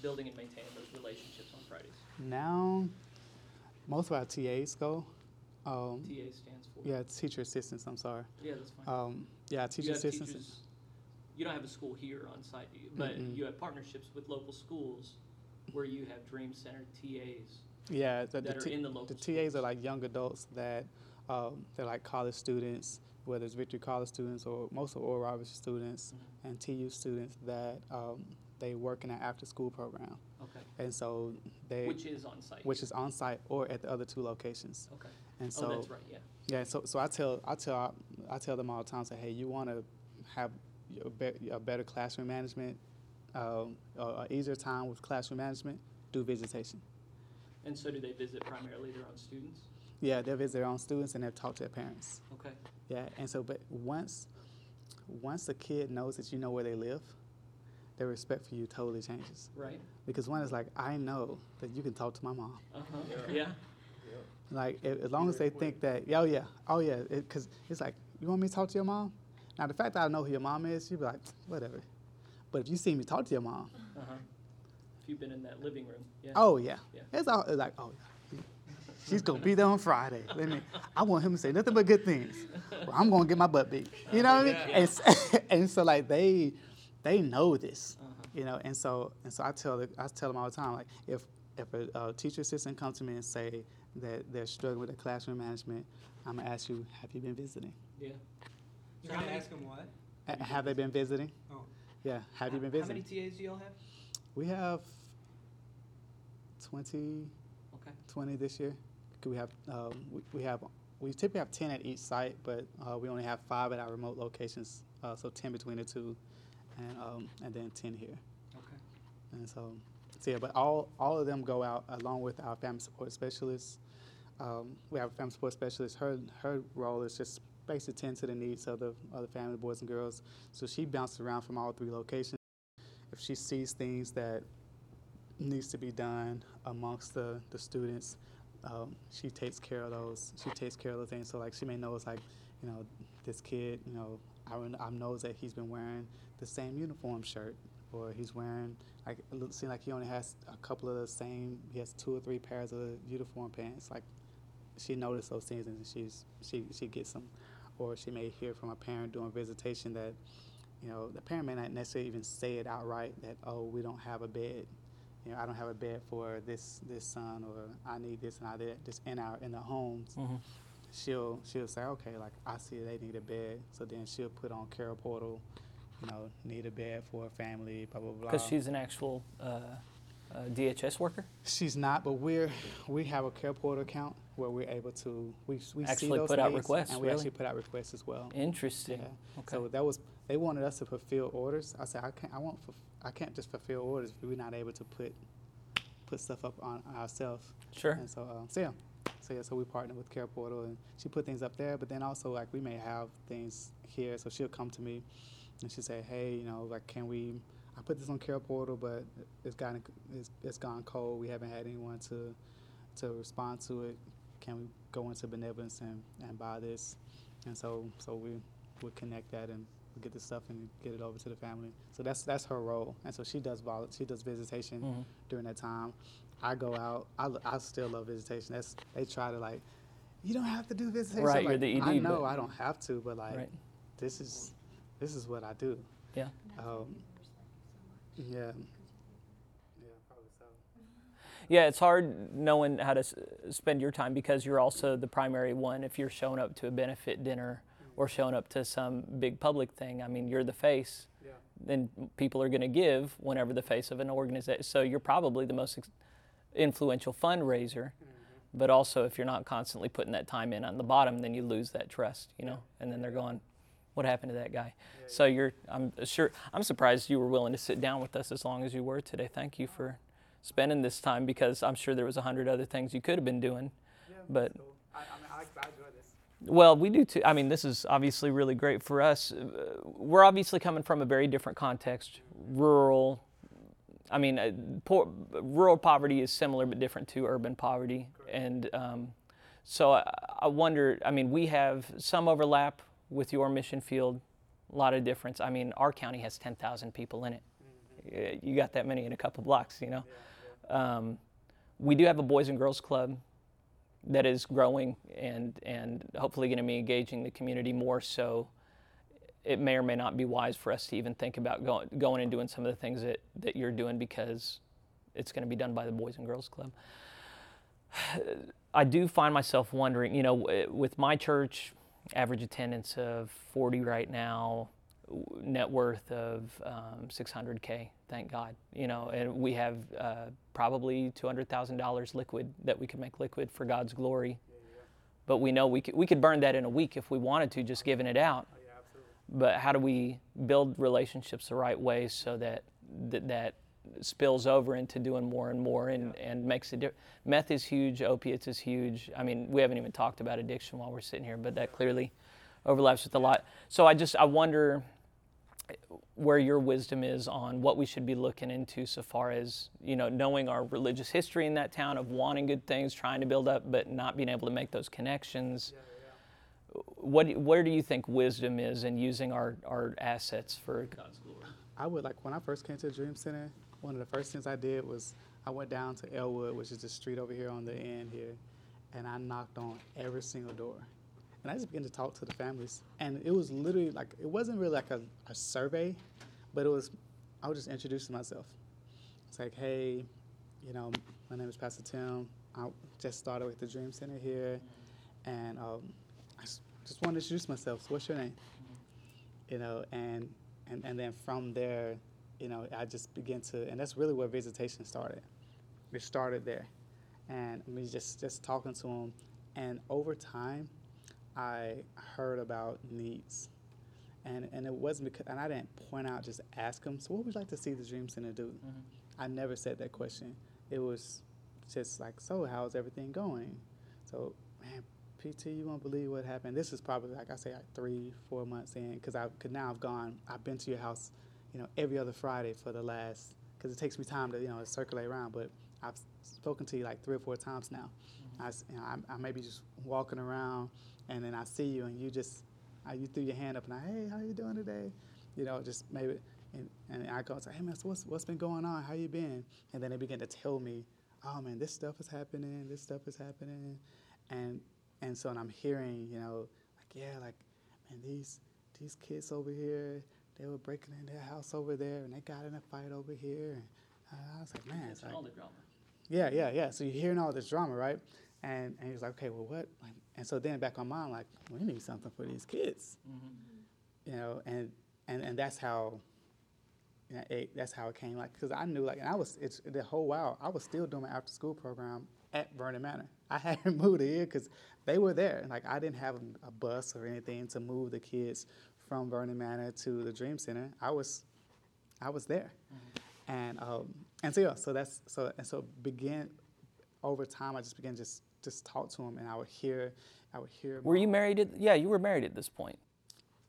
building and maintaining those relationships on Fridays? now most of our TAs go. Um, TA stands for. yeah, teacher assistants. I'm sorry. Yeah, that's fine. Um, yeah, teacher assistants. teachers. You don't have a school here on site, do you? But Mm-mm. you have partnerships with local schools, where you have Dream Center TAs Yeah, the, the, that are in the local. the TAs are like young adults that um, they're like college students, whether it's Victory College students or most of Oral Roberts students Mhm. and TU students that um, they work in an after-school program, Okay. and so they Which is on site. which is on site or at the other two locations, Okay. and so oh, that's right. Yeah. yeah, so so I tell I tell I tell them all the time, say, hey, you want to have a, be- a better classroom management, um, a, a easier time with classroom management, do visitation. And so, do they visit primarily their own students? Yeah, they'll visit their own students and they've talked to their parents. Okay. Yeah, and so but once once the kid knows that you know where they live, their respect for you totally changes. Right. Because one is like, I know that you can talk to my mom. Uh huh. Yeah. Like a- as long as they think that, oh yeah, oh yeah, because it's like, you want me to talk to your mom? Now the fact that I know who your mom is, you'd be like, whatever. But if you see me talk to your mom, Uh huh. If you've been in that living room. Yeah. oh yeah, Yeah. it's all it's like, oh yeah, she's gonna be there on Friday. Let me, I want him to say nothing but good things. Or I'm gonna get my butt beat. You know what I mean? And, s- and so like they, they know this. Uh-huh. you know and so and so i tell the, i tell them all the time like if if a, uh teacher assistant comes to me and say that they're struggling with their classroom management i'm gonna ask you have you been visiting Yeah. You're gonna ask them what? Have they been visiting? Oh. Yeah. Have you been visiting? How many? TAs do y'all have? We have 20, Okay. 20 this year. We have um, we, we have we typically have 10 at each site, but uh, we only have five at our remote locations. Uh, so 10 between the two, and um, and then 10 here. Okay. And so, so yeah, but all all of them go out along with our family support specialists. Um, we have a family support specialist. Her her role is just basically tend to the needs of the of the family, boys and girls. So she bounces around from all three locations. If she sees things that needs to be done amongst the the students, um, she takes care of those. She takes care of the things. So like she may know it's like, you know, this kid, you know, I, I knows that he's been wearing the same uniform shirt, or he's wearing like it looks seem like he only has a couple of the same. He has two or three pairs of uniform pants. Like she noticed those things and she's she she gets them, or she may hear from a parent during visitation that, you know, the parent may not necessarily even say it outright that oh we don't have a bed, you know I don't have a bed for this this son or I need this and I that just in our in the homes. Mhm. She'll she'll say okay like I see they need a bed so then she'll put on Care Portal, you know need a bed for a family blah blah blah. Because she's an actual uh, uh, DHS worker. She's not, but we're we have a care portal account where we're able to we we see Actually those put out requests, and we really? actually put out requests as well. Interesting. Yeah. Okay. So that was they wanted us to fulfill orders. I said I can't I won't I can't just fulfill orders if we're not able to put put stuff up on ourselves. Sure. And so um, so yeah. So yeah, so we partner with Care Portal and she put things up there, but then also like we may have things here. So she'll come to me and she'll say, Hey, you know, like can we I put this on Care Portal but it's gotten it's, it's gone cold. We haven't had anyone to to respond to it. Can we go into benevolence and, and buy this? And so so we would connect that and we get the stuff and get it over to the family. So that's that's her role. And so she does vol- she does visitation Mhm. during that time. I go out. I, I still love visitation. That's they try to like, you don't have to do visitation. Right, I'm you're like, the I know I don't have to, but like Right. this is this is what I do. Yeah. Um, yeah. Yeah, probably so. Yeah, it's hard knowing how to s- spend your time because you're also the primary one. If you're showing up to a benefit dinner or showing up to some big public thing, I mean, you're the face. Yeah. Then people are going to give whenever the face of an organization. So you're probably the most ex- influential fundraiser. Mm-hmm. But also, if you're not constantly putting that time in on the bottom, then you lose that trust, you know. And then they're going, "What happened to that guy?" So you're, I'm sure, I'm surprised you were willing to sit down with us as long as you were today. Thank you for spending this time because I'm sure there was a hundred other things you could have been doing. Yeah, But- so I, I mean, I, I enjoy this. Well, we do too. I mean, this is obviously really great for us. Uh, We're obviously coming from a very different context, rural. I mean, uh, poor, rural poverty is similar but different to urban poverty, and um, so I, I wonder. I mean, we have some overlap with your mission field, a lot of difference. I mean, our county has 10,000 people in it. Y- You got that many in a couple blocks, you know. Um, we do have a boys and girls club that is growing and and hopefully going to be engaging the community more so it may or may not be wise for us to even think about going going and doing some of the things that, that you're doing because it's going to be done by the boys and girls club i do find myself wondering you know with my church average attendance of 40 right now net worth of um, 600k thank god you know and we have uh, probably $200000 liquid that we could make liquid for god's glory. But we know we could, we could burn that in a week if we wanted to just giving it out. But how do we build relationships the right way so that that, that spills over into doing more and more and, and makes a difference meth is huge opiates is huge. I mean we haven't even talked about addiction while we're sitting here but that clearly overlaps with a lot. So i just i wonder where your wisdom is on what we should be looking into so far as you know knowing our religious history in that town of wanting good things trying to build up but not being able to make those connections what where do you think wisdom is in using our, our assets for God's glory. I would like when I first came to the Dream Center. One of the first things I did was I went down to Elwood, which is the street over here on the end here, and I knocked on every single door. And I just began to talk to the families. And it was literally like, it wasn't really like a, a survey, but it was, I was just introducing myself. It's like, hey, you know, my name is Pastor Tim. I just started with the Dream Center here. And um, I just want to introduce myself. So what's your name? You know, and and and then from there, you know, I just began to, and that's really where visitation started. It started there, and me just just talking to them, and over time, I heard about needs. And, and it wasn't because, and I didn't point out, just ask them, so what would you like to see the Dream Center do? Mm-hmm. I never said that question. It was just like, so how's everything going? So, man, PT, you won't believe what happened. This is probably, like I say, like three, four months in, because I could now I've gone, I've been to your house, you know, every other Friday for the last, because it takes me time to, you know, circulate around, but I've spoken to you like three or four times now. Mm-hmm. I, s- you know, I, I may be just walking around, and then I see you, and you just, uh, you threw your hand up, and I, hey, how you doing today? You know, just maybe, and, and I go and say, hey man, so what's what's been going on? How you been? And then they begin to tell me, oh man, this stuff is happening, this stuff is happening, and and so and I'm hearing, you know, like yeah, like man, these these kids over here, they were breaking in their house over there, and they got in a fight over here. And I was like, man, it's like, all the drama. yeah, yeah, yeah. So you're hearing all this drama, right? And and he's like, okay, well, what? Like, and so then back on my mind, like, we need something for these kids, you know, and and and that's how. You know, it, that's how it came. Like, cause I knew, like, and I was it's the whole while I was still doing my after school program at Vernon Manor. I hadn't moved here because they were there. And like, I didn't have a, a bus or anything to move the kids from Vernon Manor to the Dream Center. I was, I was there, and um, and so yeah, so that's so and so began over time. I just began just just talk to him, and I would hear, I would hear. Were you married? At, yeah, you were married at this point.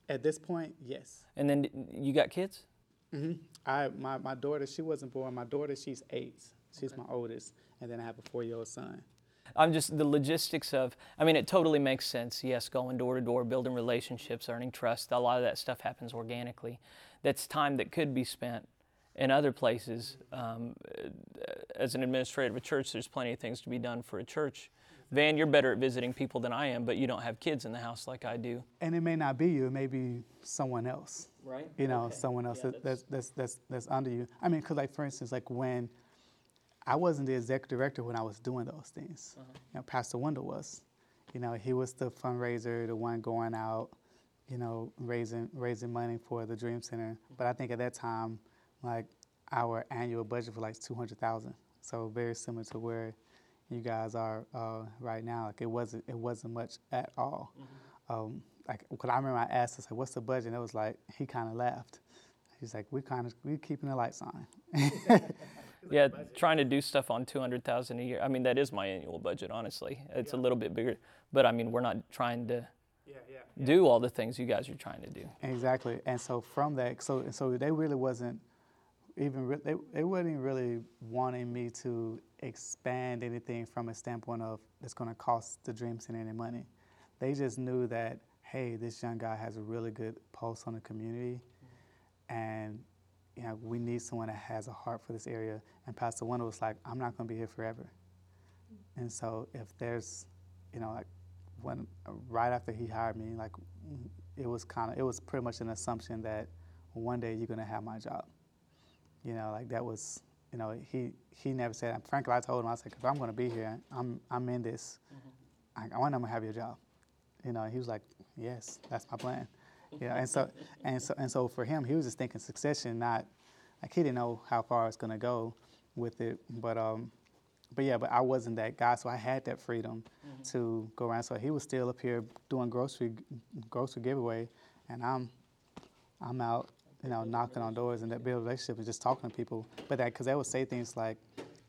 At this point, yes. And then you got kids? hmm I my, my daughter, she wasn't born. My daughter, she's eight. She's my oldest, and then I have a four year old son. I'm just the logistics of. I mean, it totally makes sense. Yes, going door to door, building relationships, earning trust. A lot of that stuff happens organically. That's time that could be spent in other places. Um, as an administrator of a church, there's plenty of things to be done for a church. Van, you're better at visiting people than I am, but you don't have kids in the house like I do. And it may not be you. It may be someone else. Right. You know, someone else that, that's, that's that's that's under you. I mean, because like for instance, like when I wasn't the executive director when I was doing those things. Uh-huh. You know, Pastor Wendell was. You know, he was the fundraiser, the one going out, you know, raising raising money for the Dream Center. But I think at that time, like our annual budget was like two hundred thousand. So very similar to where you guys are uh, right now. Like it wasn't it wasn't much at all. Um, like, cause I remember I asked, I said, "What's the budget?" And it was like he kind of laughed. He's like, "We kind of we keeping the lights on." Yeah, trying to do stuff on 200,000 a year. I mean, that is my annual budget, honestly. It's a little bit bigger, but I mean, we're not trying to Yeah, yeah. do all the things you guys are trying to do. Exactly. And so from that, so so they really wasn't even re- they they wasn't really wanting me to expand anything from a standpoint of it's going to cost the Dream Center any money. They just knew that hey, this young guy has a really good pulse on the community, and you know we need someone that has a heart for this area. And Pastor Wendell was like, I'm not going to be here forever. And so if there's, you know, like when right after he hired me, like it was kind of it was pretty much an assumption that one day you're gonna have my job. You know, like that was you know he he never said. Frankly, I told him I said if I'm gonna be here, I'm I'm in this. I, I want to have your job. You know, he was like, yes, that's my plan. You know, and so and so and so for him, he was just thinking succession, not like he didn't know how far it's gonna go with it. But um, but yeah, but I wasn't that guy, so I had that freedom to go around. So he was still up here doing grocery grocery giveaway, and I'm I'm out, you know, knocking on doors and that build relationship and just talking to people. But that because they would say things like,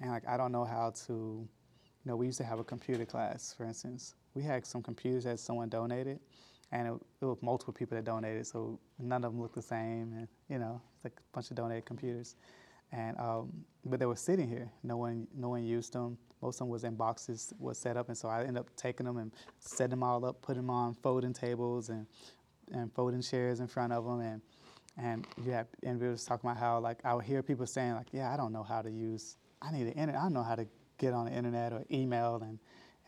and like I don't know how to, you know, we used to have a computer class, for instance. We had some computers that someone donated, and it, it was multiple people that donated, so none of them looked the same, and you know, it's like a bunch of donated computers. And um, but they were sitting here. No one, no one used them. Most of them was in boxes, was set up, and so I ended up taking them and setting them all up, putting them on folding tables and and folding chairs in front of them, and and you have and we was talking about how like I would hear people saying like, yeah, I don't know how to use. I need the internet. I don't know how to get on the internet or email and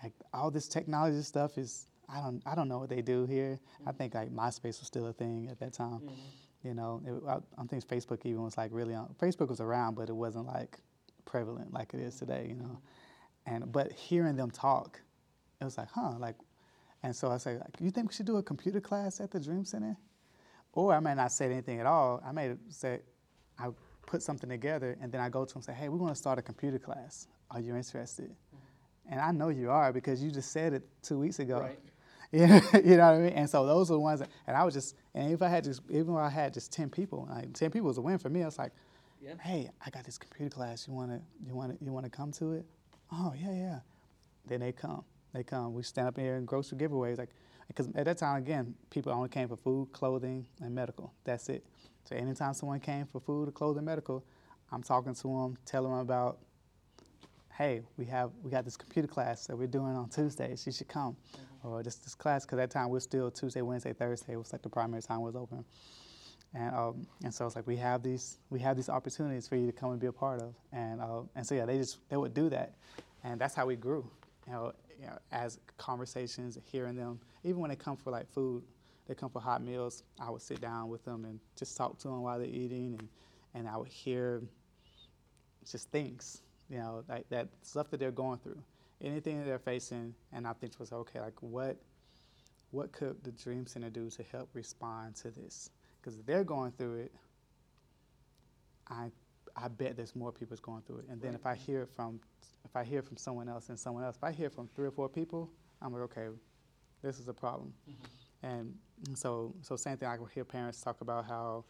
like all this technology stuff is. I don't. I don't know what they do here. I mm-hmm. think like MySpace was still a thing at that time. Mm-hmm. You know, it, I, I think Facebook even was like really on. Facebook was around, but it wasn't like prevalent like it is today. You know, mm-hmm. and but hearing them talk, it was like, huh, like, And so I say, like, you think we should do a computer class at the Dream Center? Or I may not say anything at all. I may say, I put something together, and then I go to them and say, hey, we want to start a computer class. Are you interested? And I know you are because you just said it two weeks ago. Right. You know what I mean. And so those are the ones, that, and I was just, and if I had just, even when I had just ten people, like ten people was a win for me. I was like, Yeah. hey, I got this computer class. You wanna, you wanna, you wanna come to it? Oh yeah, yeah. Then they come. They come. We stand up here and grocery giveaways, like, because at that time again, people only came for food, clothing, and medical. That's it. So anytime someone came for food, or clothing, medical, I'm talking to them, telling them about hey, we have we got this computer class that we're doing on Tuesdays. You should come, or this this class because at that time we're still Tuesday, Wednesday, Thursday. It was like the primary time was open, and um, and so it's like we have these we have these opportunities for you to come and be a part of, and uh, and so yeah, they just they would do that, and that's how we grew, you know, you know, as conversations, hearing them, even when they come for like food, they come for hot meals. I would sit down with them and just talk to them while they're eating, and and I would hear just things, you know, like that stuff that they're going through, anything that they're facing, and I think it was okay, like what, what could the Dream Center do to help respond to this? Because they're going through it, I, I bet there's more people's going through it. And then if I hear it from, if I hear from someone else and someone else, if I hear from three or four people, I'm like, okay, this is a problem. Mm-hmm. And so, so same thing. I would hear parents talk about how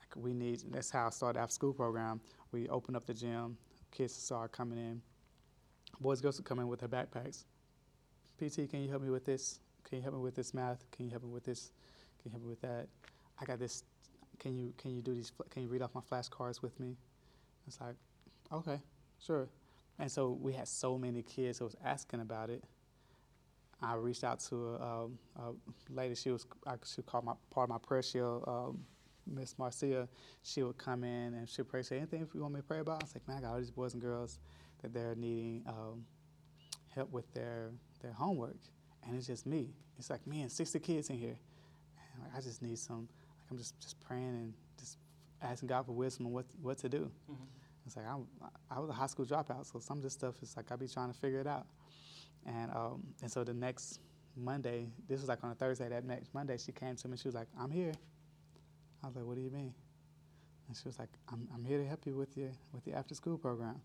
like we need. That's how I started after school program. We open up the gym. Kids start coming in. Boys, girls would come in with their backpacks. PT, can you help me with this? Can you help me with this math? Can you help me with this? Can you help me with that? I got this. Can you can you do these? Can you read off my flashcards with me? It's like, okay, sure. And so we had so many kids that was asking about it. I reached out to a, um, a lady. She was I, she called my part of my prayer shield. Um, Miss Marcia, she would come in and she'd pray. Say anything if you want me to pray about. I was like, man, I got all these boys and girls that they're needing um, help with their their homework, and it's just me. It's like me and 60 kids in here, and like, I just need some. Like I'm just just praying and just asking God for wisdom on what what to do. It's like I'm, I was a high school dropout, so some of this stuff is like I be trying to figure it out. And um, and so the next Monday, this was like on a Thursday. That next Monday, she came to me. And she was like, "I'm here." I was like, "What do you mean?" And she was like, "I'm I'm here to help you with your with the after school program."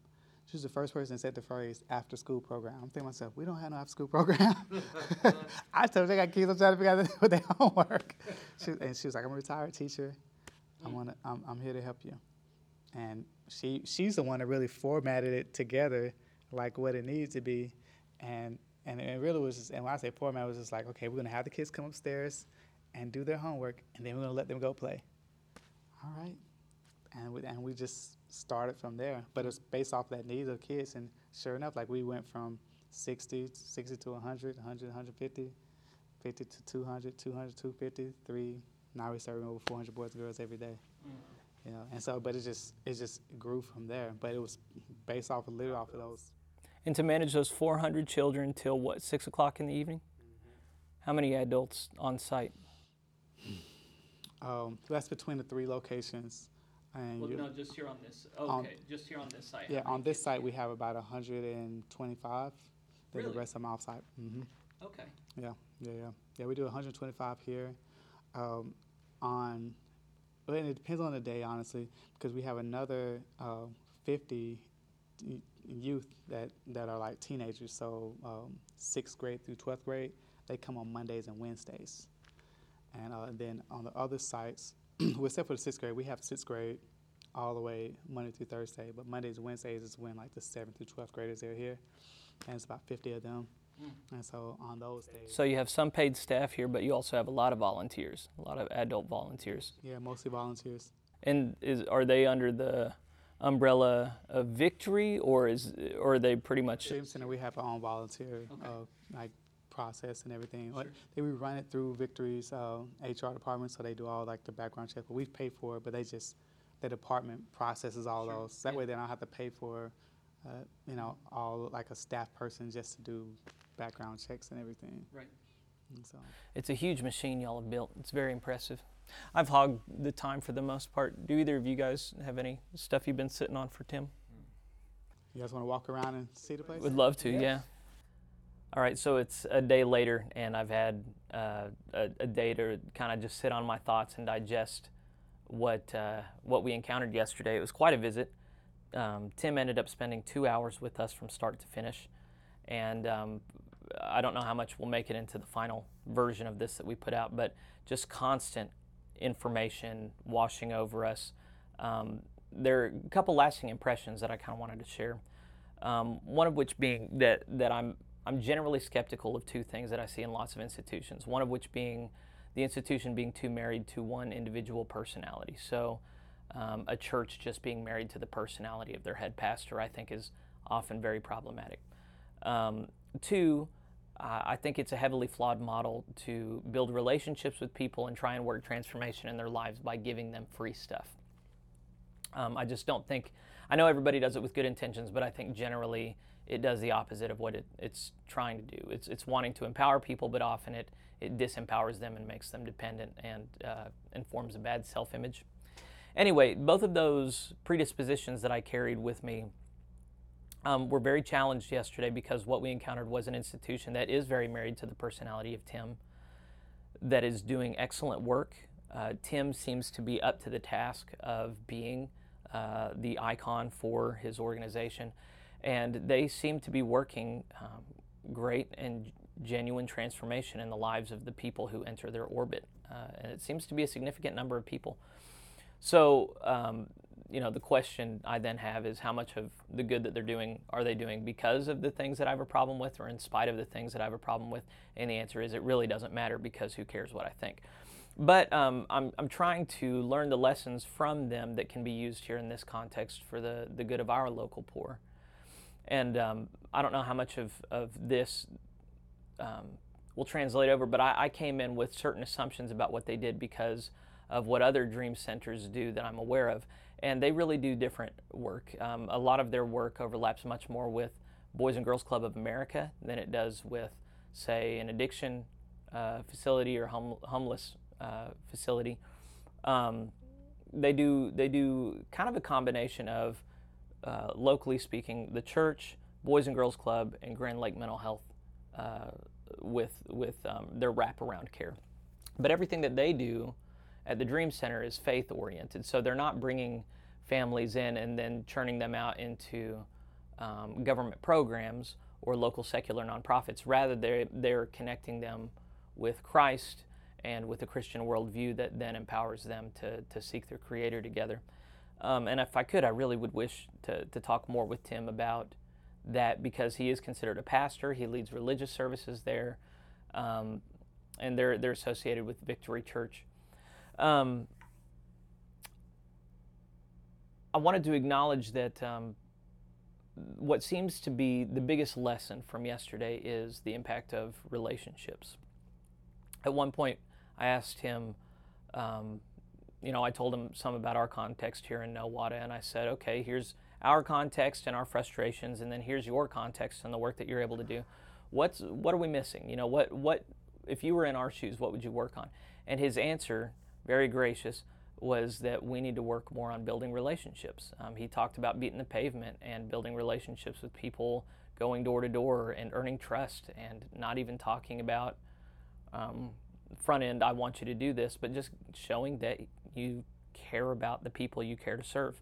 She was the first person that said the phrase "after school program." I'm thinking to myself, "We don't have no after school program." I told her I got kids. I'm trying to figure out with their homework. She, and she was like, "I'm a retired teacher. I want to. I'm, I'm here to help you." And she she's the one that really formatted it together like what it needs to be. And and it really was just and when I say format it was just like okay we're gonna have the kids come upstairs and do their homework and then we're gonna let them go play. All right. And we, and we just started from there. But it's based off that needs of kids and sure enough like we went from 60 60 to 100 100 150 50 to 200 200 250 3 now we're serving over 400 boys and girls every day mm. You know and so but it just it just grew from there but it was based off of literally off of those And to manage those 400 children till what, 6 o'clock in the evening? How many adults on site? um, that's between the three locations and Well, you, no, just here on this. On- Okay, just here on this site. yeah on this kids site we have about 125 then Really? the rest of them off site hmm Okay. yeah yeah yeah yeah we do 125 here um, on well, and it depends on the day honestly because we have another uh, 50 youth that, that are like teenagers. So um, sixth grade through 12th grade they come on mondays and wednesdays. And, uh, then on the other sites well, except for the sixth grade we have sixth grade all the way monday through thursday but mondays and wednesdays is when like the seventh through 12th graders are here and it's about 50 of them and so on those days So you have some paid staff here, but you also have a lot of volunteers, a lot of adult volunteers. yeah mostly volunteers And is are they under the umbrella of Victory, or is or are they pretty much? Dream Center, we have our own volunteer Okay. uh, like process and everything. Like, They we run it through Victory's uh, HR department, so they do all like the background check. But we pay for it, but they just the department processes all Sure. those. That Yeah. way, they don't have to pay for, uh, you know, all like a staff person just to do background checks and everything. Right. And so It's a huge machine y'all have built. It's very impressive. I've hogged the time for the most part. Do either of you guys have any stuff you've been sitting on for Tim? you guys want to walk around and see the place? Would love to, Yes. yeah. All right, so it's a day later, and I've had uh, a, a, day to kind of just sit on my thoughts and digest what uh, what we encountered yesterday. It was quite a visit. Um, Tim ended up spending two hours with us from start to finish, and um, I don't know how much we'll make it into the final version of this that we put out, but just constant information washing over us. Um, there are a couple lasting impressions that I kind of wanted to share. Um, one of which being that that I'm I'm generally skeptical of two things that I see in lots of institutions. One of which being the institution being too married to one individual personality. So, um, a church just being married to the personality of their head pastor, I think, is often very problematic. Um, two, uh, I think it's a heavily flawed model to build relationships with people and try and work transformation in their lives by giving them free stuff. Um, I just don't think, I know everybody does it with good intentions, but I think generally it does the opposite of what it, it's trying to do. It's, it's wanting to empower people, but often it, it disempowers them and makes them dependent and, uh, and forms a bad self image. Anyway, both of those predispositions that I carried with me um, were very challenged yesterday because what we encountered was an institution that is very married to the personality of Tim, that is doing excellent work. Uh, Tim seems to be up to the task of being uh, the icon for his organization and they seem to be working um, great and genuine transformation in the lives of the people who enter their orbit. Uh, and it seems to be a significant number of people. So, um, you know, the question I then have is how much of the good that they're doing are they doing because of the things that I have a problem with or in spite of the things that I have a problem with? And the answer is it really doesn't matter because who cares what I think. But um, I'm, I'm trying to learn the lessons from them that can be used here in this context for the, the good of our local poor. And um, I don't know how much of, of this um, will translate over, but I, I, came in with certain assumptions about what they did because of what other dream centers do that I'm aware of. And they really do different work. Um, a lot of their work overlaps much more with Boys and Girls Club of America than it does with, say, an addiction uh, facility or homeless uh, facility. Um, they do they do kind of a combination of uh, locally speaking, the church, Boys and Girls Club, and Grand Lake Mental Health uh, with, with um, their wraparound care. But everything that they do at the Dream Center is faith oriented. So they're not bringing families in and then churning them out into um, government programs or local secular nonprofits. Rather, they're, they're connecting them with Christ and with a Christian worldview that then empowers them to, to seek their Creator together. Um, and if I could, I really would wish to, to talk more with Tim about that because he is considered a pastor. He leads religious services there, um, and they're, they're associated with Victory Church. Um, I wanted to acknowledge that um, what seems to be the biggest lesson from yesterday is the impact of relationships. At one point, I asked him, um, you know, I told him some about our context here in Nowata, and I said, okay, here's our context and our frustrations, and then here's your context and the work that you're able to do. What's what are we missing? You know, what what if you were in our shoes, what would you work on? And his answer, very gracious, was that we need to work more on building relationships. Um, he talked about beating the pavement and building relationships with people, going door to door and earning trust, and not even talking about um, front end. I want you to do this, but just showing that you care about the people you care to serve.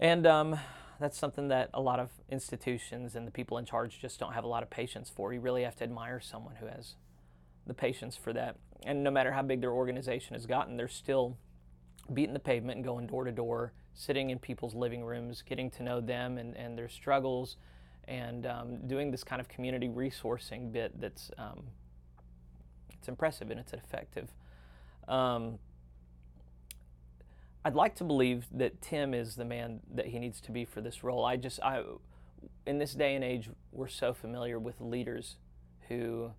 And um, that's something that a lot of institutions and the people in charge just don't have a lot of patience for. You really have to admire someone who has the patience for that. And no matter how big their organization has gotten, they're still beating the pavement and going door to door, sitting in people's living rooms, getting to know them and, and their struggles, and um, doing this kind of community resourcing bit that's um, it's impressive and it's effective. Um, I'd like to believe that Tim is the man that he needs to be for this role. I just, I, in this day and age, we're so familiar with leaders who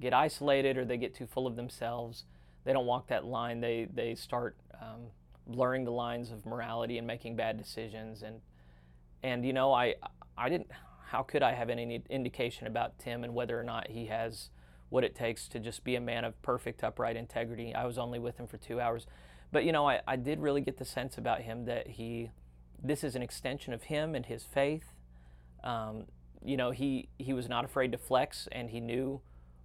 get isolated or they get too full of themselves. They don't walk that line. They they start um, blurring the lines of morality and making bad decisions. And and you know, I I didn't. How could I have any indication about Tim and whether or not he has what it takes to just be a man of perfect upright integrity? I was only with him for two hours. But you know, I, I did really get the sense about him that he, this is an extension of him and his faith. Um, you know, he, he was not afraid to flex and he knew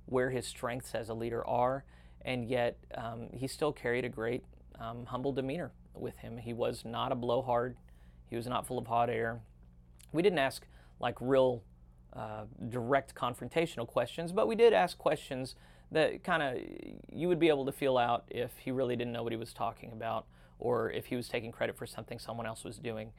where his strengths as a leader are. And yet um, he still carried a great, um, humble demeanor with him. He was not a blowhard, he was not full of hot air. We didn't ask like real uh, direct confrontational questions, but we did ask questions that kind of you would be able to feel out if he really didn't know what he was talking about or if he was taking credit for something someone else was doing.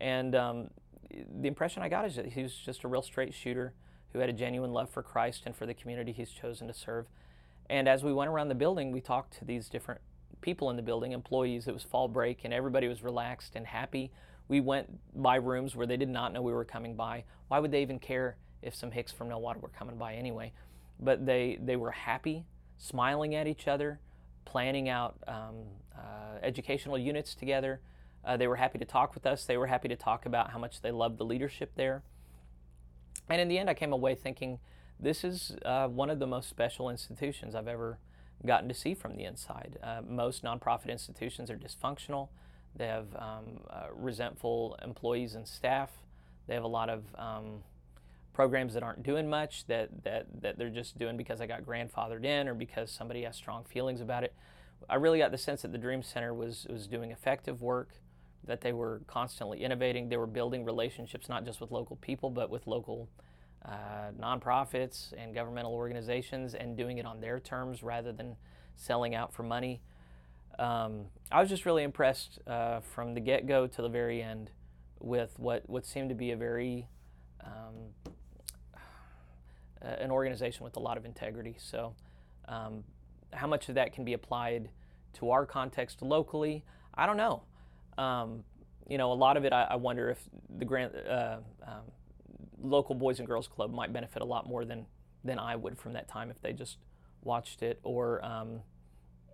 And um, the impression I got is that he was just a real straight shooter who had a genuine love for Christ and for the community he's chosen to serve. And as we went around the building, we talked to these different people in the building, employees. It was fall break, and everybody was relaxed and happy. We went by rooms where they did not know we were coming by. Why would they even care if some hicks from Nowata were coming by anyway? But they, they were happy, smiling at each other, planning out um, uh, educational units together. Uh, they were happy to talk with us. They were happy to talk about how much they loved the leadership there. And in the end, I came away thinking this is uh, one of the most special institutions I've ever gotten to see from the inside. Uh, most nonprofit institutions are dysfunctional. They have um, uh, resentful employees and staff. They have a lot of um, programs that aren't doing much that, that, that they're just doing because I got grandfathered in or because somebody has strong feelings about it. I really got the sense that the Dream Center was, was doing effective work, that they were constantly innovating. They were building relationships not just with local people, but with local uh, nonprofits and governmental organizations and doing it on their terms rather than selling out for money. Um, I was just really impressed uh, from the get go to the very end with what, what seemed to be a very um, an organization with a lot of integrity. So, um, how much of that can be applied to our context locally? I don't know. Um, you know, a lot of it, I, I wonder if the grand, uh, um, local Boys and Girls Club might benefit a lot more than than I would from that time if they just watched it, or um,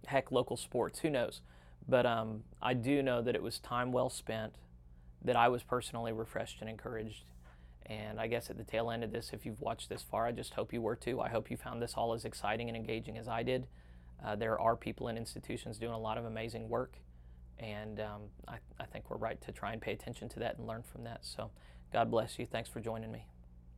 heck, local sports. Who knows? But um, I do know that it was time well spent. That I was personally refreshed and encouraged. And I guess at the tail end of this, if you've watched this far, I just hope you were too. I hope you found this all as exciting and engaging as I did. Uh, there are people and institutions doing a lot of amazing work, and um, I, I think we're right to try and pay attention to that and learn from that. So, God bless you. Thanks for joining me.